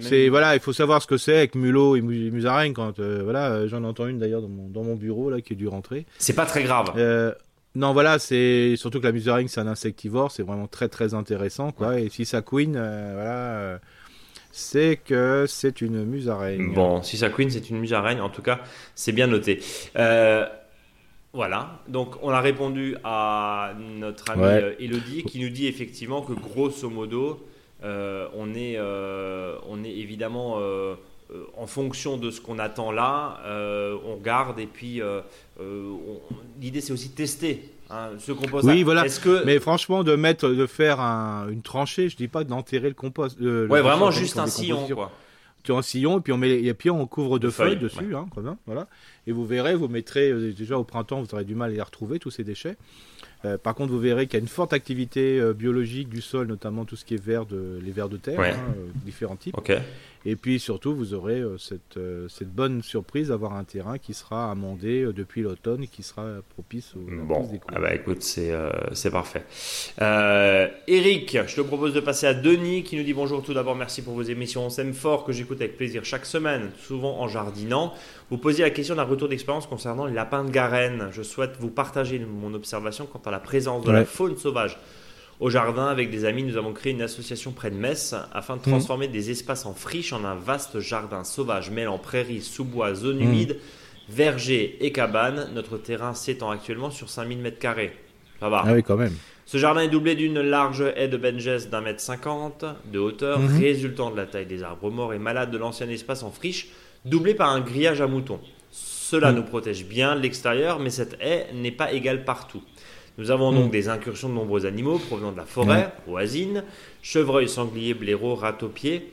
c'est voilà, il faut savoir ce que c'est avec mulot et musaraigne. Quand euh, voilà, euh, j'en entends une d'ailleurs dans mon, dans mon bureau là qui est dû rentrer. C'est pas très grave. Non, voilà, c'est surtout que la musaraigne c'est un insectivore, c'est vraiment très très intéressant quoi. Et si ça couine, voilà c'est que c'est une musaraigne. Bon, si ça couine, c'est une musaraigne. En tout cas, c'est bien noté. Euh, voilà, donc on a répondu à notre amie euh, Elodie qui nous dit effectivement que grosso modo, euh, on, est, euh, on est évidemment en fonction de ce qu'on attend là, on garde et puis l'idée c'est aussi de tester. Hein, ce compost. Oui, voilà. Que... Mais franchement, de mettre, de faire une tranchée, je dis pas d'enterrer le compost. ouais, vraiment juste un sillon, quoi tu un sillon et puis on met et puis on couvre de feuilles, dessus hein, voilà et vous verrez vous mettrez euh, déjà au printemps vous aurez du mal à les retrouver tous ces déchets euh, par contre, vous verrez qu'il y a une forte activité euh, biologique du sol, notamment tout ce qui est vert de, les vers de terre, hein, euh, différents types. Et puis surtout, vous aurez cette, cette bonne surprise d'avoir un terrain qui sera amendé depuis l'automne et qui sera propice au bon. Ah bah écoute, c'est c'est parfait. Eric, je te propose de passer à Denis qui nous dit bonjour. Tout d'abord, merci pour vos émissions. On s'aime fort que j'écoute avec plaisir chaque semaine, souvent en jardinant. Vous posiez la question d'un retour d'expérience concernant les lapins de Garenne. Je souhaite vous partager mon observation quant à la présence de la faune sauvage. Au jardin, avec des amis, nous avons créé une association près de Metz afin de mhm. transformer des espaces en friche en un vaste jardin sauvage mêlant prairies, sous-bois, zones mhm. humides, vergers et cabanes. Notre terrain s'étend actuellement sur 5000 m2. Ça va. Ah oui, quand même. Ce jardin est doublé d'une large haie de benjes d'un mètre cinquante de hauteur, mhm. résultant de la taille des arbres morts et malades de l'ancien espace en friche doublé par un grillage à moutons. Cela nous protège bien de l'extérieur, mais cette haie n'est pas égale partout. Nous avons donc mm. des incursions de nombreux animaux provenant de la forêt, oisines, chevreuils, sangliers, blaireaux, ratopiers.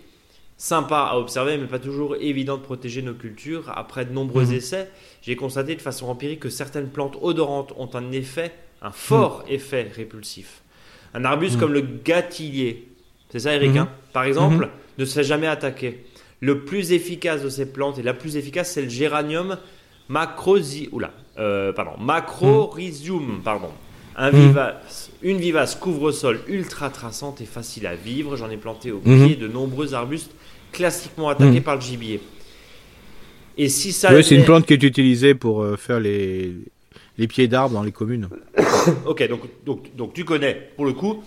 Sympa à observer, mais pas toujours évident de protéger nos cultures. Après de nombreux mm. essais, j'ai constaté de façon empirique que certaines plantes odorantes ont un effet, un fort effet répulsif. Un arbuste comme le gâtillier, c'est ça Eric, mm-hmm. hein, par exemple, mm-hmm. ne se fait jamais attaquer. Le plus efficace de ces plantes, et la plus efficace, c'est le géranium macrosi, oula, euh, pardon, macrorhizium, pardon. Un hmm. vivace, une vivace couvre-sol ultra traçante et facile à vivre. J'en ai planté au pied de nombreux arbustes classiquement attaqués hmm. par le gibier. Et si ça. c'est une plante qui est utilisée pour euh, faire les, les pieds d'arbres dans les communes. ok, donc, donc, donc tu connais pour le coup.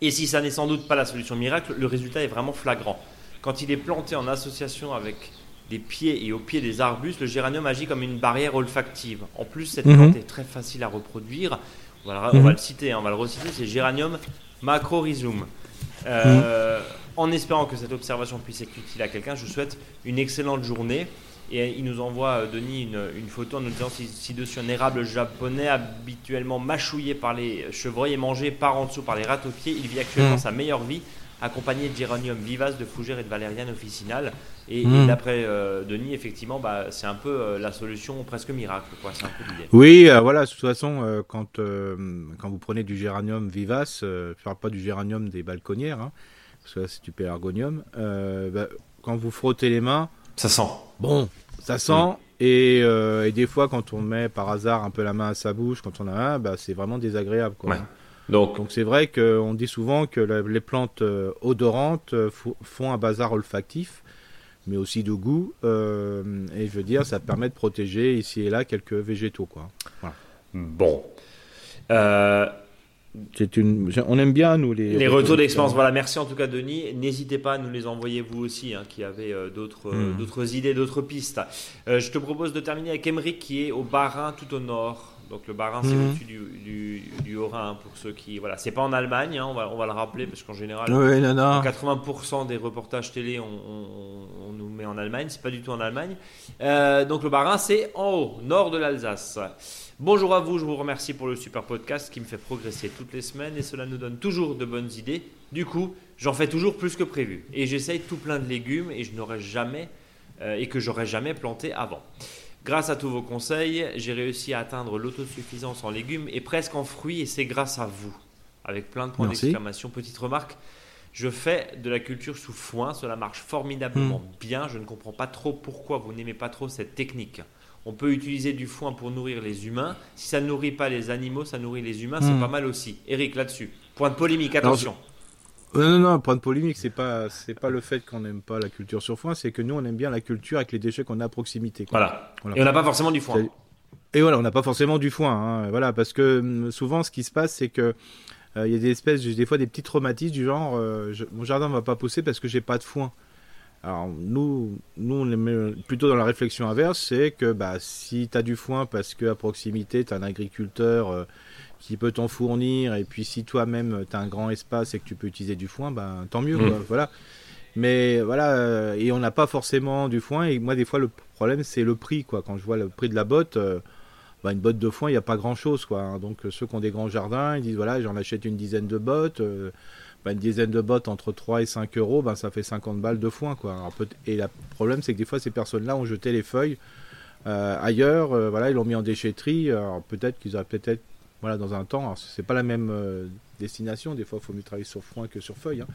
Et si ça n'est sans doute pas la solution miracle, le résultat est vraiment flagrant. Quand il est planté en association avec des pieds et au pied des arbustes, le géranium agit comme une barrière olfactive. En plus, cette mhm. plante est très facile à reproduire. On va, mhm. le citer, hein, on va le reciter, c'est géranium macrorhizum. Euh, en espérant que cette observation puisse être utile à quelqu'un, je vous souhaite une excellente journée. Et il nous envoie, euh, Denis, une, photo en nous disant si, dessus un érable japonais habituellement mâchouillé par les chevreuils et mangé par en dessous par les rats aux pieds, il vit actuellement mhm. sa meilleure vie accompagné de géranium vivace, de fougère et de valériane officinale. Et, hmm. d'après euh, Denis, effectivement, bah, c'est un peu euh, la solution presque miracle. Quoi. C'est un peu l'idée. Oui, euh, voilà, de toute façon, quand, quand vous prenez du géranium vivace, je ne parle pas du géranium des balconnières, hein, parce que là c'est du pélargonium, bah, quand vous frottez les mains. Ça sent. Bon, ça sent. Et, et, des fois, quand on met par hasard un peu la main à sa bouche, quand on a un, bah, c'est vraiment désagréable. Quoi. Donc, c'est vrai qu'on dit souvent que les plantes euh, odorantes euh, font un bazar olfactif, mais aussi de goût. Euh, et je veux dire, ça permet de protéger ici et là quelques végétaux. Quoi. Bon. C'est une, on aime bien nous les, les retours d'expérience. Voilà, merci en tout cas Denis. N'hésitez pas à nous les envoyer vous aussi, hein, qui avez d'autres, hmm. d'autres idées, d'autres pistes. je te propose de terminer avec Emeric qui est au Barin tout au nord. Donc le Bas-Rhin, c'est mhm. au-dessus du, du, Haut-Rhin pour ceux qui. Voilà, c'est pas en Allemagne, hein, on, va, on va le rappeler parce qu'en général, 80% des reportages télé, on, nous met en Allemagne, c'est pas du tout en Allemagne. Euh, donc le Bas-Rhin, c'est en haut, nord de l'Alsace. Bonjour à vous, je vous remercie pour le super podcast qui me fait progresser toutes les semaines et cela nous donne toujours de bonnes idées. Du coup, j'en fais toujours plus que prévu et j'essaye tout plein de légumes et je n'aurais jamais euh, et que j'aurais jamais planté avant. Grâce à tous vos conseils, j'ai réussi à atteindre l'autosuffisance en légumes et presque en fruits et c'est grâce à vous. Avec plein de points d'exclamation. Petite remarque, je fais de la culture sous foin, cela marche formidablement hmm. bien. Je ne comprends pas trop pourquoi vous n'aimez pas trop cette technique. On peut utiliser du foin pour nourrir les humains. Si ça ne nourrit pas les animaux, ça nourrit les humains, c'est hmm. pas mal aussi. Eric, là-dessus, point de polémique, attention. Non, non, non, point de polémique, c'est pas, c'est pas le fait qu'on n'aime pas la culture sur foin, c'est que nous, on aime bien la culture avec les déchets qu'on a à proximité. Voilà. Et on n'a pas forcément du foin. Et voilà, on n'a pas forcément du foin. Hein. Voilà, parce que hum, souvent, ce qui se passe, c'est que euh, il y a des espèces, des fois des petits traumatismes du genre, euh, mon jardin ne va pas pousser parce que j'ai pas de foin. Alors nous, nous on est plutôt dans la réflexion inverse, c'est que bah, si tu as du foin parce qu'à proximité, tu as un agriculteur euh, qui peut t'en fournir, et puis si toi-même tu as un grand espace et que tu peux utiliser du foin, ben tant mieux. Mmh. voilà. Mais voilà, euh, et on n'a pas forcément du foin, et moi des fois le problème c'est le prix, quoi. Quand je vois le prix de la botte, euh, bah, une botte de foin, il n'y a pas grand-chose, quoi. Hein. Donc ceux qui ont des grands jardins, ils disent voilà, j'en achète une dizaine de bottes. Euh, bah, une dizaine de bottes entre 3 et 5 euros, ben, ça fait 50 balles de foin. Quoi. et le problème, c'est que des fois, ces personnes-là ont jeté les feuilles ailleurs, voilà, ils l'ont mis en déchetterie. Alors peut-être qu'ils auraient peut-être voilà, dans un temps. c'est pas la même euh, destination. Des fois, il faut mieux travailler sur foin que sur feuille. Hein.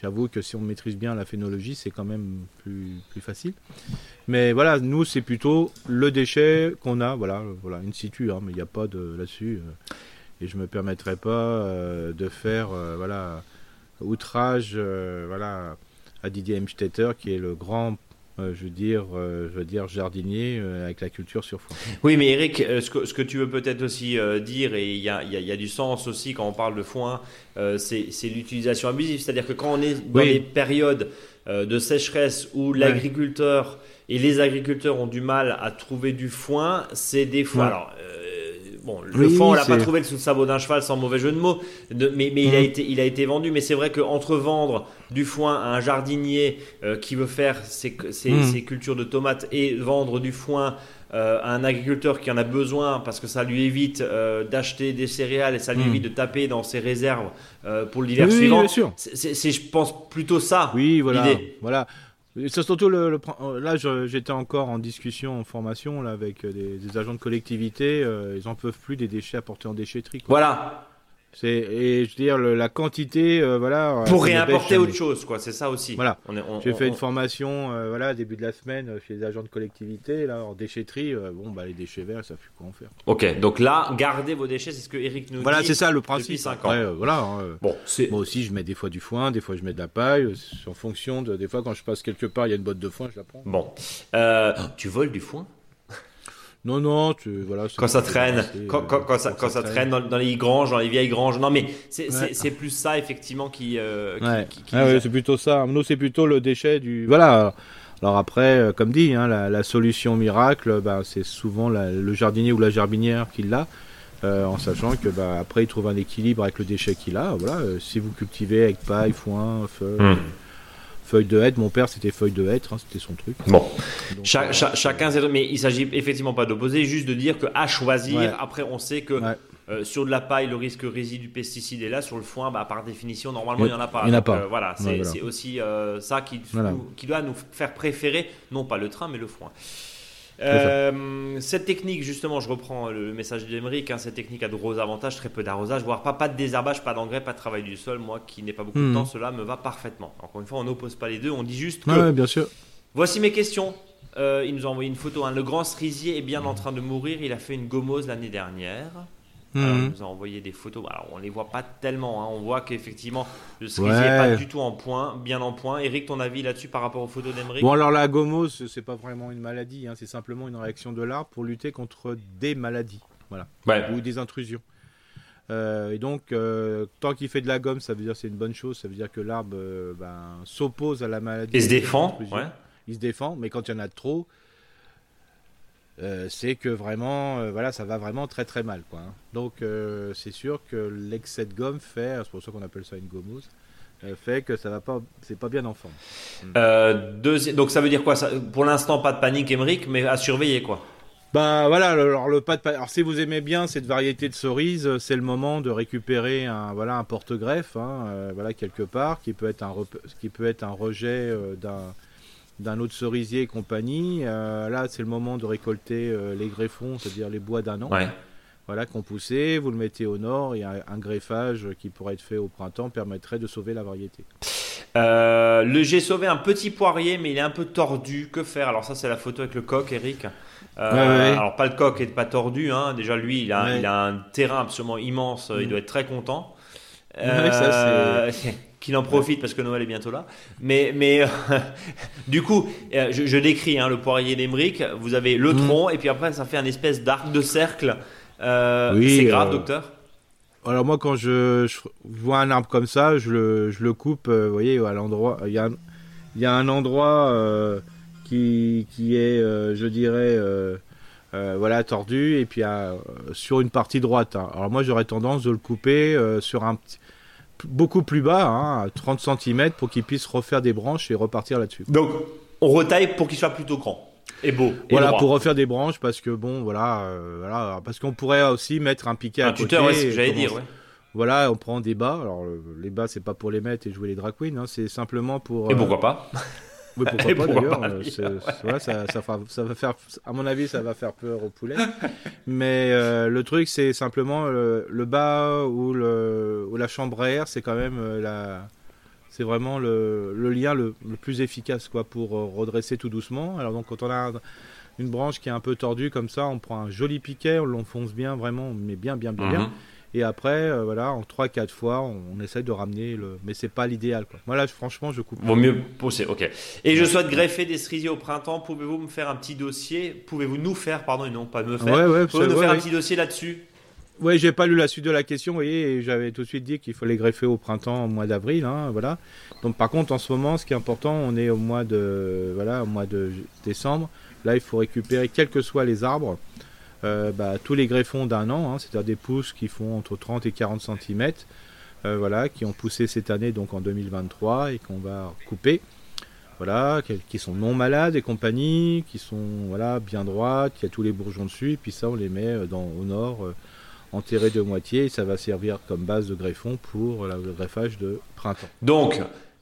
J'avoue que si on maîtrise bien la phénologie, c'est quand même plus, facile. Mais voilà, nous, c'est plutôt le déchet qu'on a, voilà, voilà, in situ, hein, mais il n'y a pas de là-dessus. Euh, et je me permettrai pas euh, de faire, voilà, outrage, voilà, à Didier Hemstetter, qui est le grand euh, je veux dire, euh, je veux dire jardinier euh, avec la culture sur foin. Oui, mais Eric, ce que, ce, que, tu veux peut-être aussi dire, et il y a, y a, du sens aussi quand on parle de foin, c'est l'utilisation abusive. C'est-à-dire que quand on est dans des périodes de sécheresse où l'agriculteur et les agriculteurs ont du mal à trouver du foin, c'est des fois. Alors, Bon, le foin, on l'a pas trouvé sous le sabot d'un cheval, sans mauvais jeu de mots, mais, mais il, a mm. été, il a été vendu. Mais c'est vrai qu'entre vendre du foin à un jardinier euh, qui veut faire ses, mm. ses, cultures de tomates et vendre du foin euh, à un agriculteur qui en a besoin parce que ça lui évite euh, d'acheter des céréales et ça lui mm. évite de taper dans ses réserves pour l'hiver oui, suivant. C'est, je pense, plutôt ça. Oui, voilà. Voilà. C'est surtout le, euh, là, j'étais encore en discussion, en formation là avec euh, des, agents de collectivité. Euh, ils en peuvent plus des déchets apportés en déchetterie. Voilà. C'est et je veux dire la quantité, euh, voilà. Euh, Pour réimporter autre chose, quoi. C'est ça aussi. Voilà. J'ai fait une formation, euh, voilà, début de la semaine chez les agents de collectivité, là, en déchetterie. bon, bah les déchets verts, ça fait quoi en faire? Ok, donc là, gardez vos déchets, c'est ce que Eric nous dit. Voilà, c'est ça le principe. 5 ans. voilà. Hein, bon, moi aussi, je mets des fois du foin, des fois je mets de la paille, en fonction de. Des fois, quand je passe quelque part, il y a une botte de foin, je la prends. Bon, tu voles du foin? Non, non, tu, voilà. Quand ça traîne, quand, quand, ça, quand ça traîne dans, les granges, dans les vieilles granges. Non, mais c'est plus ça, effectivement, qui. Euh, ah c'est plutôt ça. Nous, c'est plutôt le déchet du. Voilà. Alors après, euh, comme dit, hein, la, solution miracle, bah, c'est souvent le jardinier ou la jardinière qui l'a. Euh, en sachant que bah, après il trouve un équilibre avec le déchet qu'il a. Voilà, si vous cultivez avec paille, foin, feu, hmm feuille de hêtre. Mon père, c'était feuille de hêtre, hein, c'était son truc. Bon, chacun, mais il s'agit effectivement pas d'opposer, juste de dire que à choisir. Après, on sait que euh, sur de la paille, le risque réside du pesticide est là. Sur le foin, bah, par définition, normalement, il n'y en a pas. Il n'y en a pas. Euh, voilà, c'est aussi euh, ça qui, qui doit nous faire préférer, non pas le train, mais le foin. Euh, cette technique, justement, je reprends le message d'Emeric, hein, cette technique a de gros avantages, très peu d'arrosage, voire pas, pas de désherbage, pas d'engrais, pas de travail du sol. Moi qui n'ai pas beaucoup de hmm. temps, cela me va parfaitement. Encore une fois, on n'oppose pas les deux, on dit juste que. bien sûr. Voici mes questions. Euh, il nous a envoyé une photo. Hein. Le grand cerisier est bien en train de mourir. Il a fait une gomose l'année dernière. Alors, il mhm. nous a envoyé des photos. Alors, on les voit pas tellement. Hein. On voit qu'effectivement, le cerisier n'est pas du tout en point, bien en point. Eric, ton avis là-dessus par rapport aux photos d'Emeric Bon, alors la gomose, c'est pas vraiment une maladie. Hein. C'est simplement une réaction de l'arbre pour lutter contre des maladies. Voilà. Ou des intrusions. Euh, et donc, euh, tant qu'il fait de la gomme, ça veut dire c'est une bonne chose. Ça veut dire que l'arbre euh, ben, s'oppose à la maladie. Il se défend. Il se défend, mais quand il y en a trop, euh, c'est que vraiment, euh, voilà, ça va vraiment très très mal, quoi. Hein. Donc euh, c'est sûr que l'excès de gomme fait, c'est pour ça qu'on appelle ça une gommose, fait que ça va pas, c'est pas bien en forme. donc ça veut dire quoi? Ça, Pour l'instant, pas de panique, Emmerich, mais à surveiller, quoi. Bah voilà, alors le pas de alors si vous aimez bien cette variété de cerises, c'est le moment de récupérer un voilà un porte-greffe, hein, voilà quelque part, qui peut être un qui peut être un rejet d'un d'un autre cerisier et compagnie. là, c'est le moment de récolter les greffons, c'est-à-dire les bois d'un an. Voilà, qu'on poussé, vous le mettez au nord et un, greffage qui pourrait être fait au printemps permettrait de sauver la variété. le j'ai sauvé un petit poirier, mais il est un peu tordu. Que faire? Alors ça, c'est la photo avec le coq, Eric. Euh, alors pas le coq est pas tordu, hein. déjà lui il a, il a, un terrain absolument immense, il mm. doit être très content. Euh, qu'il en profite parce que Noël est bientôt là. Mais, mais du coup, euh, je, décris hein, le poirier d'Emeric. Vous avez le mm. tronc et puis après ça fait un espèce d'arc de cercle. c'est grave, docteur? Alors moi quand je, vois un arbre comme ça, je le, je le coupe. vous voyez, à l'endroit, il y a, il y a un endroit qui, qui est, euh, je dirais, euh, euh, voilà, tordu, et puis sur une partie droite. Hein. Alors moi, j'aurais tendance de le couper sur un beaucoup plus bas, hein, 30 cm, pour qu'il puisse refaire des branches et repartir là-dessus. Donc, on retaille pour qu'il soit plutôt grand et beau. voilà, pour refaire des branches, parce que bon, voilà, voilà parce qu'on pourrait aussi mettre un piquet un à tuteur, côté. c'est ce que j'allais dire, Voilà, on prend des bas. Alors, les bas, c'est pas pour les mettre et jouer les drag queens, hein, c'est simplement pour. Et pourquoi pas oui, pourquoi pas d'ailleurs. ça, ça, va faire, à mon avis, ça va faire peur au poulet. Mais euh, le truc, c'est simplement euh, le, bas ou, le, ou la chambre à air, c'est quand même euh, la, c'est vraiment le, le lien le, le, plus efficace quoi pour redresser tout doucement. Alors donc quand on a une branche qui est un peu tordue comme ça, on prend un joli piquet, on l'enfonce bien vraiment, mais bien bien bien bien. Et après, euh, voilà, en 3-4 fois, on, essaie de ramener le. Mais c'est pas l'idéal, quoi. Moi, là, franchement, je coupe. Vaut mieux pousser, ok. Et je souhaite greffer des cerisiers au printemps. Pouvez-vous me faire un petit dossier? Pouvez-vous nous faire, pardon, et non pas me faire ouais, ouais, Pouvez-vous nous faire un petit dossier là-dessus? Oui, j'ai pas lu la suite de la question, vous voyez, et j'avais tout de suite dit qu'il fallait greffer au printemps, au mois d'avril, hein, voilà. Donc, par contre, en ce moment, ce qui est important, on est au mois de, voilà, au mois de décembre. Là, il faut récupérer, quels que soient les arbres, euh, bah, tous les greffons d'un an, hein, c'est-à-dire des pousses qui font entre 30 et 40 cm, euh, voilà, qui ont poussé cette année, donc en 2023, et qu'on va couper. Voilà, qui sont non malades et compagnie, qui sont voilà, bien droites, qui a tous les bourgeons dessus, et puis ça on les met euh, dans, au nord, enterrés de moitié, et ça va servir comme base de greffon pour le greffage de printemps. Donc,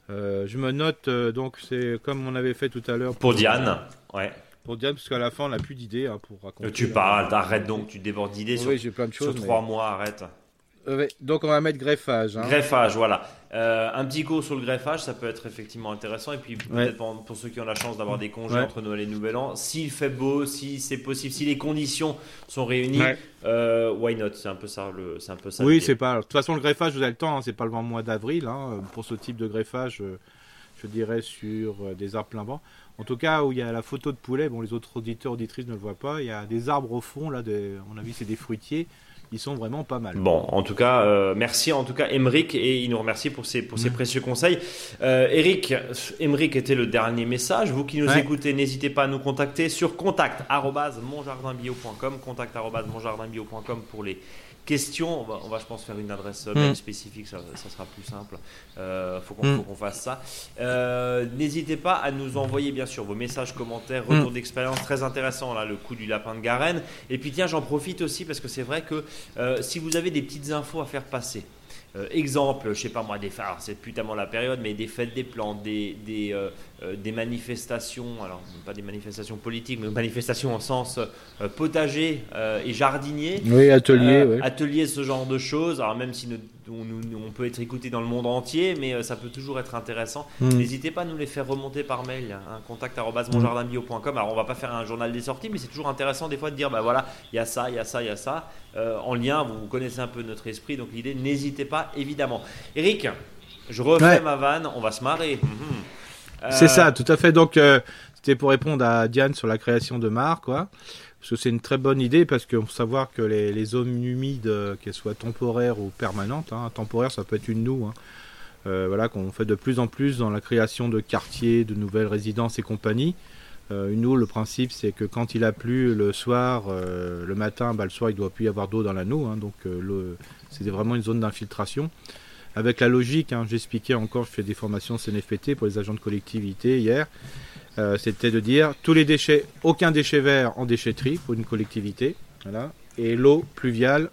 je me note, donc c'est comme on avait fait tout à l'heure. Pour, Diane, ouais pour dire parce qu'à la fin on n'a plus d'idées hein, pour raconter. Tu parles, arrête donc, tu débordes d'idées sur, j'ai plein de choses, sur trois mois, arrête. Euh, donc on va mettre greffage. Hein. Greffage, voilà. Euh, un petit cours sur le greffage, ça peut être effectivement intéressant. Et puis peut-être pour, ceux qui ont la chance d'avoir des congés entre Noël et Nouvel An, s'il fait beau, si c'est possible, si les conditions sont réunies, euh, why not? C'est un peu ça. Le, c'est un peu ça. Oui, c'est pas. De toute façon, le greffage, vous avez le temps. Hein, c'est pas le mois d'avril pour ce type de greffage. je dirais sur des arbres plein vent. En tout cas, où il y a la photo de poulet, bon, les autres auditeurs, auditrices ne le voient pas, il y a des arbres au fond, là, de, à mon avis, c'est des fruitiers. Ils sont vraiment pas mal. Bon, en tout cas, euh, merci en tout cas Emeric et il nous remercie pour ses, pour ses précieux conseils. Euh, Eric, Emeric était le dernier message. Vous qui nous écoutez, n'hésitez pas à nous contacter sur contact@monjardinbio.com, contact@monjardinbio.com pour les Question, on va, je pense faire une adresse mail hmm. spécifique, ça, sera plus simple. Euh, faut hmm. faut qu'on fasse ça. Euh, n'hésitez pas à nous envoyer bien sûr vos messages, commentaires, retours hmm. d'expérience très intéressant là, le coup du lapin de Garenne. Et puis tiens, j'en profite aussi parce que c'est vrai que euh, si vous avez des petites infos à faire passer, exemple, je sais pas moi, des phares, c'est plus tellement la période, mais des fêtes des plantes, des, des, des manifestations, alors pas des manifestations politiques, mais manifestations en sens potager et jardinier. Oui, atelier. Oui. Atelier, ce genre de choses. Alors même si nous, on, peut être écouté dans le monde entier, mais ça peut toujours être intéressant. Hmm. N'hésitez pas à nous les faire remonter par mail, hein, contact contact.monjardinbio.com. Alors on va pas faire un journal des sorties, mais c'est toujours intéressant des fois de dire, bah voilà, il y a ça, il y a ça, il y a ça. en lien, vous connaissez un peu notre esprit, donc l'idée, n'hésitez pas évidemment. Eric, je refais ma vanne, on va se marrer. Mhm. C'est ça, tout à fait. Donc, euh, c'était pour répondre à Diane sur la création de mares, quoi. Parce que c'est une très bonne idée, parce qu'il faut savoir que les, zones humides, euh, qu'elles soient temporaires ou permanentes, hein, temporaire, ça peut être une noue, hein, euh, voilà, qu'on fait de plus en plus dans la création de quartiers, de nouvelles résidences et compagnie. une noue, le principe, c'est que quand il a plu le soir, le matin, bah, le soir, il doit plus y avoir d'eau dans la noue, hein, donc c'était vraiment une zone d'infiltration. Avec la logique, hein, j'expliquais encore, je fais des formations CNFPT pour les agents de collectivité hier. Euh, c'était de dire tous les déchets, aucun déchet vert en déchetterie pour une collectivité, voilà, et l'eau pluviale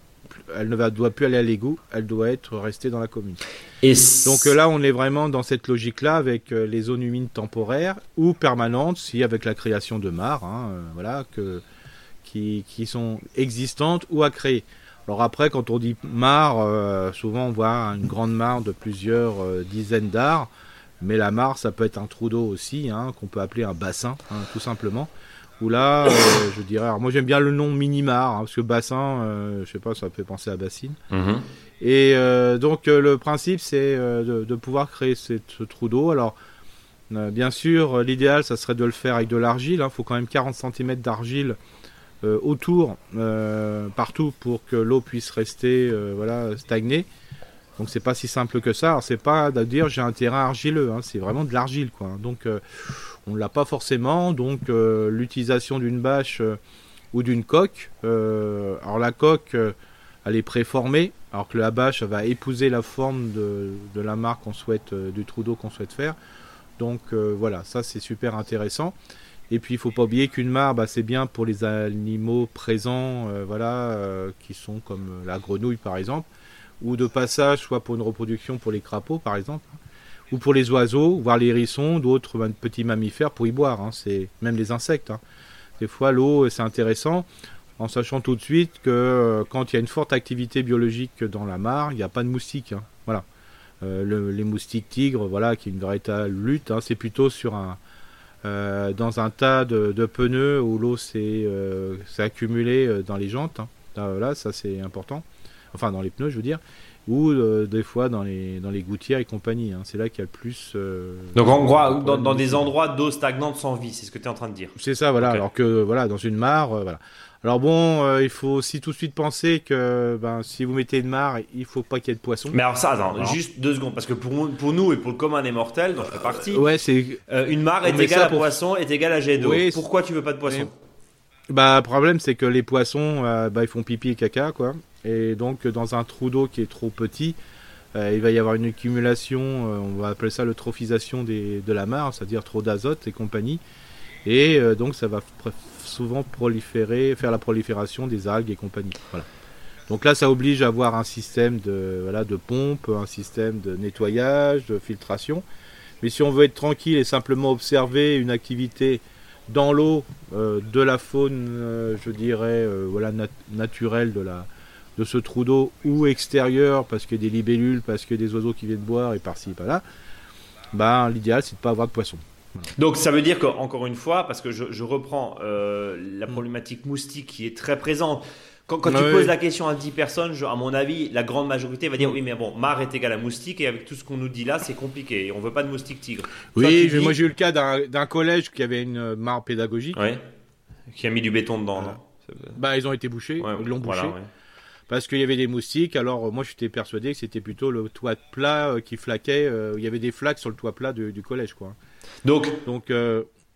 elle ne va, doit plus aller à l'égout, elle doit être restée dans la commune. Et Donc là, on est vraiment dans cette logique-là avec euh, les zones humides temporaires ou permanentes, si avec la création de mares, hein, euh, voilà, que, qui, qui, sont existantes ou à créer. Alors après, quand on dit mare, euh, souvent on voit une grande mare de plusieurs dizaines d'arts, mais la mare, ça peut être un trou d'eau aussi, hein, qu'on peut appeler un bassin, hein, tout simplement. Où là, euh, je dirais, alors moi j'aime bien le nom minimar, hein, parce que bassin, euh, je sais pas, ça me fait penser à bassine. Mhm. Et euh, donc le principe, c'est de, pouvoir créer ce trou d'eau. Alors, bien sûr, l'idéal, ça serait de le faire avec de l'argile. Il faut quand même 40 cm d'argile autour, partout, pour que l'eau puisse rester voilà, stagnée. Donc c'est pas si simple que ça. Alors c'est pas de dire j'ai un terrain argileux, hein, c'est vraiment de l'argile quoi. Donc on ne l'a pas forcément. Donc euh, l'utilisation d'une bâche euh, ou d'une coque. Euh, alors la coque, elle est préformée, alors que la bâche va épouser la forme de, la marque qu'on souhaite, du trou d'eau qu'on souhaite faire. Donc voilà, ça c'est super intéressant. Et puis il faut pas oublier qu'une mare, bah, c'est bien pour les animaux présents, voilà, qui sont comme la grenouille par exemple, ou de passage, soit pour une reproduction pour les crapauds par exemple ou pour les oiseaux, voire les hérissons, d'autres petits mammifères pour y boire. Hein. c'est même les insectes. Hein. Des fois, l'eau, c'est intéressant, en sachant tout de suite que euh, quand il y a une forte activité biologique dans la mare, il n'y a pas de moustiques. Hein. Voilà. Euh, les moustiques tigres, voilà, qui est une véritable lutte. c'est plutôt sur un, euh, dans un tas de, pneus où l'eau s'est accumulée dans les jantes. Là, ça c'est important. Enfin, dans les pneus, je veux dire ou euh, des fois dans les, dans les gouttières et compagnie. Hein. C'est là qu'il y a le plus. Euh, Donc en gros, dans, dans des endroits d'eau stagnante sans vie, c'est ce que tu es en train de dire. C'est ça, voilà. Alors que voilà, dans une mare, euh, voilà. Alors bon, il faut aussi tout de suite penser que ben, si vous mettez une mare, il faut pas qu'il y ait de poissons. Mais alors ça, attends, juste deux secondes, parce que pour, pour nous et pour le commun des mortels, dont je fais partie, ouais, c'est une mare est égale à poisson, est égale à jet d'eau. Pourquoi tu veux pas de poissons Bah, le problème, c'est que les poissons, bah, ils font pipi et caca, quoi. Et donc dans un trou d'eau qui est trop petit, euh, il va y avoir une accumulation, euh, on va appeler ça l'eutrophisation de la mare, c'est-à-dire trop d'azote et compagnie. Et euh, donc ça va souvent proliférer, faire la prolifération des algues et compagnie. Voilà. Donc là, ça oblige à avoir un système de, voilà, de pompe, un système de nettoyage, de filtration. Mais si on veut être tranquille et simplement observer une activité dans l'eau de la faune, je dirais, voilà, naturelle de la, de ce trou d'eau ou extérieur parce qu'il y a des libellules, parce qu'il y a des oiseaux qui viennent boire et par-ci, par-là, ben, l'idéal c'est de ne pas avoir de poisson. Donc ça veut dire qu'encore une fois, parce que je, reprends euh, la mm. problématique moustique qui est très présente, quand, tu poses la question à 10 personnes, à mon avis, la grande majorité va dire mm. oui, mais bon, mar est égal à moustique et avec tout ce qu'on nous dit là, c'est compliqué. Et on veut pas de moustique tigre. Oui, moi j'ai eu le cas d'un collège qui avait une mare pédagogique. Qui a mis du béton dedans. Bah, ils ont été bouchés, ils l'ont bouché parce qu'il y avait des moustiques. Alors euh, moi j'étais persuadé que c'était plutôt le toit plat euh, qui flaquait. Euh, il y avait des flaques sur le toit plat du, collège quoi. Donc donc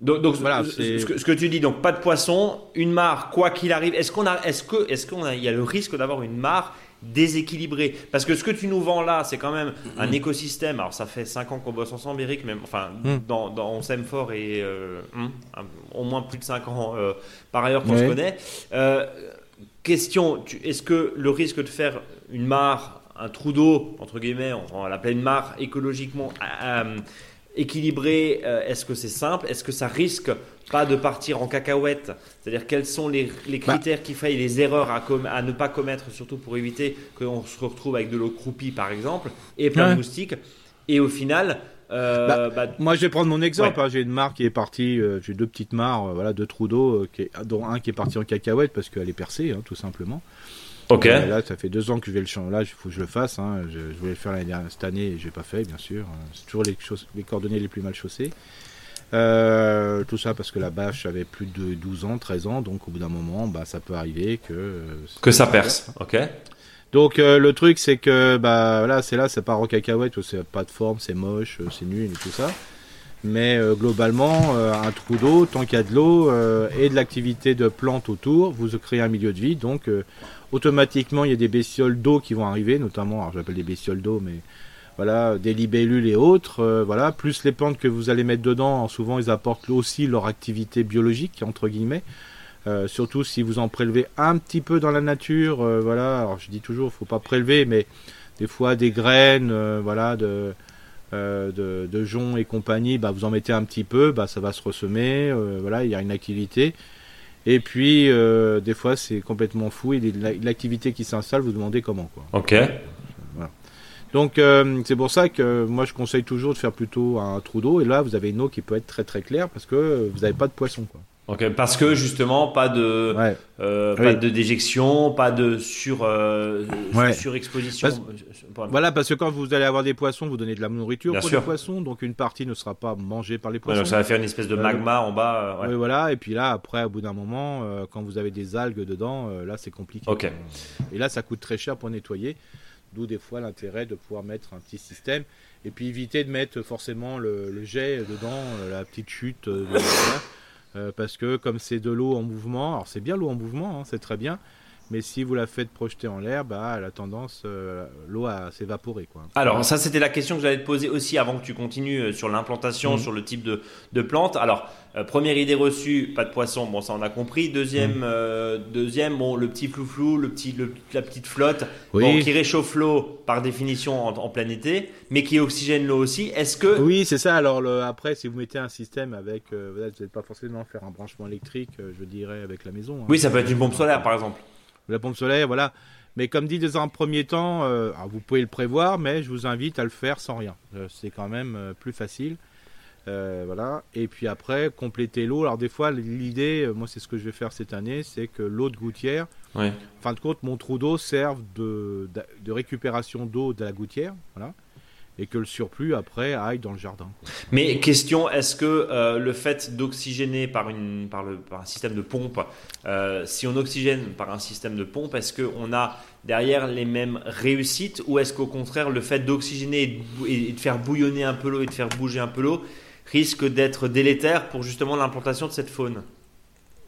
donc, voilà, ce que, ce, que, tu dis, donc pas de poisson, une mare, quoi qu'il arrive. Est-ce qu'on a, est-ce que, est-ce qu'on a, il y a le risque d'avoir une mare déséquilibrée? Parce que ce que tu nous vends là, c'est quand même un écosystème. Alors ça fait 5 ans qu'on bosse ensemble, Eric, même, enfin, mm. dans, dans, on s'aime fort et hmm, au moins plus de 5 ans par ailleurs qu'on se connaît. Question, est-ce que le risque de faire une mare, un trou d'eau, entre guillemets, on va l'appeler une mare écologiquement équilibrée, euh, est-ce que c'est simple? Est-ce que ça risque pas de partir en cacahuète? C'est-à-dire quels sont les, bah. critères qui faillent, les erreurs à, à, ne pas commettre, surtout pour éviter qu'on se retrouve avec de l'eau croupie par exemple, et plein de moustiques? Et au final, euh, bah, bah, moi, je vais prendre mon exemple. Hein. J'ai une mare qui est partie. Euh, j'ai deux petites mares, euh, voilà, deux trous d'eau, dont un qui est parti en cacahuète parce qu'elle est percée, hein, tout simplement. Ok. là, ça fait deux ans que je vais le changer. Là, il faut que je le fasse. Hein. Je, voulais le faire cette année et je l'ai pas fait, bien sûr. C'est toujours les, les coordonnées les plus mal chaussées. tout ça parce que la bâche avait plus de 12 ans, 13 ans, donc au bout d'un moment, bah, ça peut arriver que... que ça perce, ok donc euh, le truc c'est que bah voilà c'est là c'est pas en cacahuète c'est pas de forme c'est moche euh, c'est nul et tout ça mais euh, globalement un trou d'eau tant qu'il y a de l'eau et de l'activité de plantes autour vous créez un milieu de vie donc automatiquement il y a des bestioles d'eau qui vont arriver notamment alors j'appelle des bestioles d'eau mais voilà des libellules et autres voilà plus les plantes que vous allez mettre dedans souvent ils apportent aussi leur activité biologique entre guillemets Euh, surtout si vous en prélevez un petit peu dans la nature, euh, voilà. Alors je dis toujours, faut pas prélever, mais des fois des graines, euh, voilà, de, de, de et compagnie, bah, vous en mettez un petit peu, bah, ça va se ressemer, voilà, il y a une activité. Et puis des fois c'est complètement fou et l'activité qui s'installe, vous demandez comment quoi. Ok. Donc c'est pour ça que moi je conseille toujours de faire plutôt un trou d'eau et là vous avez une eau qui peut être très très claire parce que vous n'avez pas de poisson quoi parce que justement pas de euh, pas de déjection, pas de sur euh, surexposition. voilà, parce que quand vous allez avoir des poissons, vous donnez de la nourriture pour les poissons, donc une partie ne sera pas mangée par les poissons. donc ça va faire une espèce de magma en bas. Oui, voilà. Et puis là, après, au bout d'un moment, euh, quand vous avez des algues dedans, là c'est compliqué. Ok. Et là, ça coûte très cher pour nettoyer. D'où des fois l'intérêt de pouvoir mettre un petit système et puis éviter de mettre forcément le, jet dedans, la petite chute. De, euh, parce que comme c'est de l'eau en mouvement, alors c'est bien l'eau en mouvement, hein, c'est très bien, mais si vous la faites projeter en l'air, bah, elle a tendance, euh, l'eau à s'évaporer. Quoi. Alors, ça, c'était la question que j'allais te poser aussi avant que tu continues euh, sur l'implantation, mhm. sur le type de, de plante. Alors, euh, première idée reçue, pas de poisson, bon, ça on a compris. Deuxième, mhm. deuxième bon, le petit flou-flou, le petit, la petite flotte, qui réchauffe l'eau par définition en, plein été, mais qui oxygène l'eau aussi. Est-ce que. Oui, c'est ça. Alors, le, après, si vous mettez un système avec. vous n'allez pas forcément faire un branchement électrique, je dirais, avec la maison. Hein. Oui, ça peut être une pompe solaire, par exemple la pompe solaire, voilà. Mais comme dit dans un premier temps, euh, vous pouvez le prévoir, mais je vous invite à le faire sans rien. Euh, c'est quand même euh, plus facile. voilà. Et puis après, compléter l'eau. Alors des fois, l'idée, moi c'est ce que je vais faire cette année, c'est que l'eau de gouttière, en fin de compte, mon trou d'eau serve de, de récupération d'eau de la gouttière. Voilà et que le surplus après aille dans le jardin. Mais question, est-ce que euh, le fait d'oxygéner par, un système de pompe, euh, si on oxygène par un système de pompe, est-ce qu'on a derrière les mêmes réussites ou est-ce qu'au contraire le fait d'oxygéner et de faire bouillonner un peu l'eau et de faire bouger un peu l'eau risque d'être délétère pour justement l'implantation de cette faune?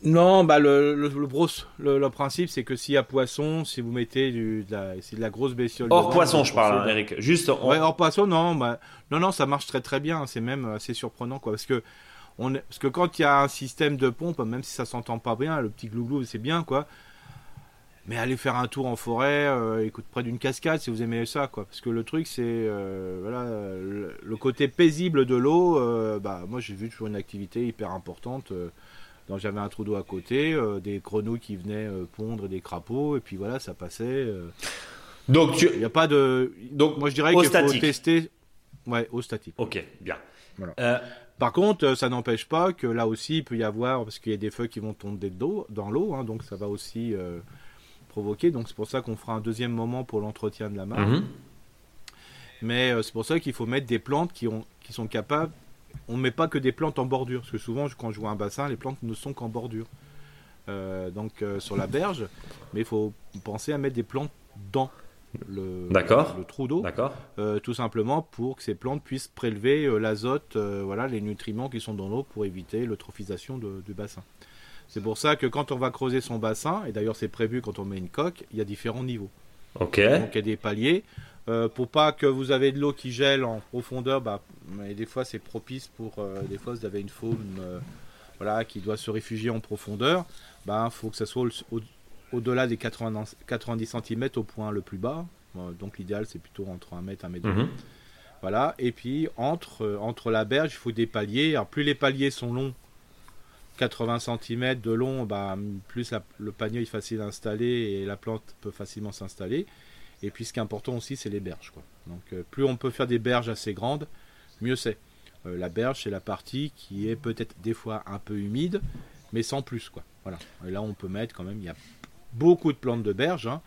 Non, bah le, le, le, le, principe c'est que s'il y a poisson, si vous mettez du, de, la, de la grosse bestiole. Hors poisson, je parle, hein, Eric. Juste. Ouais, hors poisson, non, bah, non, non, ça marche très très bien. C'est même assez surprenant, quoi, parce que on parce que quand il y a un système de pompe, même si ça s'entend pas bien, le petit glouglou c'est bien, quoi. Mais aller faire un tour en forêt, euh, écoute, près d'une cascade, si vous aimez ça, quoi. Parce que le truc, c'est euh, voilà, le, côté paisible de l'eau. Euh, bah, moi, j'ai vu toujours une activité hyper importante. Donc j'avais un trou d'eau à côté, euh, des grenouilles qui venaient euh, pondre des crapauds, et puis voilà, ça passait. Euh. Donc tu... Il n'y a pas de. Donc moi je dirais qu'il faut tester. Ouais, au statique. Ok, bien. Par contre, ça n'empêche pas que là aussi il peut y avoir, parce qu'il y a des feuilles qui vont tomber dans l'eau, hein, donc ça va aussi provoquer. Donc c'est pour ça qu'on fera un deuxième moment pour l'entretien de la mare. Mhm. Mais c'est pour ça qu'il faut mettre des plantes qui, ont, qui sont capables on ne met pas que des plantes en bordure, parce que souvent quand je vois un bassin, les plantes ne sont qu'en bordure. Euh, donc euh, sur la berge, mais il faut penser à mettre des plantes dans le, le trou d'eau, euh, tout simplement pour que ces plantes puissent prélever l'azote, voilà, les nutriments qui sont dans l'eau pour éviter l'eutrophisation du bassin. C'est pour ça que quand on va creuser son bassin, et d'ailleurs c'est prévu quand on met une coque, il y a différents niveaux. Donc il y a des paliers. Euh, pour pas que vous avez de l'eau qui gèle en profondeur, bah, mais des fois c'est propice pour euh, des fois vous avez une faune euh, voilà, qui doit se réfugier en profondeur, il bah, faut que ça soit au-delà des 90, 90 cm au point le plus bas. donc l'idéal c'est plutôt entre 1 mètre et 1 mètre. Mhm. Voilà, et puis entre, entre la berge, il faut des paliers. Alors plus les paliers sont longs, 80 cm de long, bah, plus le panier est facile à installer et la plante peut facilement s'installer. Et puis ce qui est important aussi, c'est les berges. Quoi. Donc euh, plus on peut faire des berges assez grandes, mieux c'est. Euh, la berge, c'est la partie qui est peut-être des fois un peu humide, mais sans plus. Quoi. Voilà. Et là, on peut mettre quand même, il y a beaucoup de plantes de berge, hein.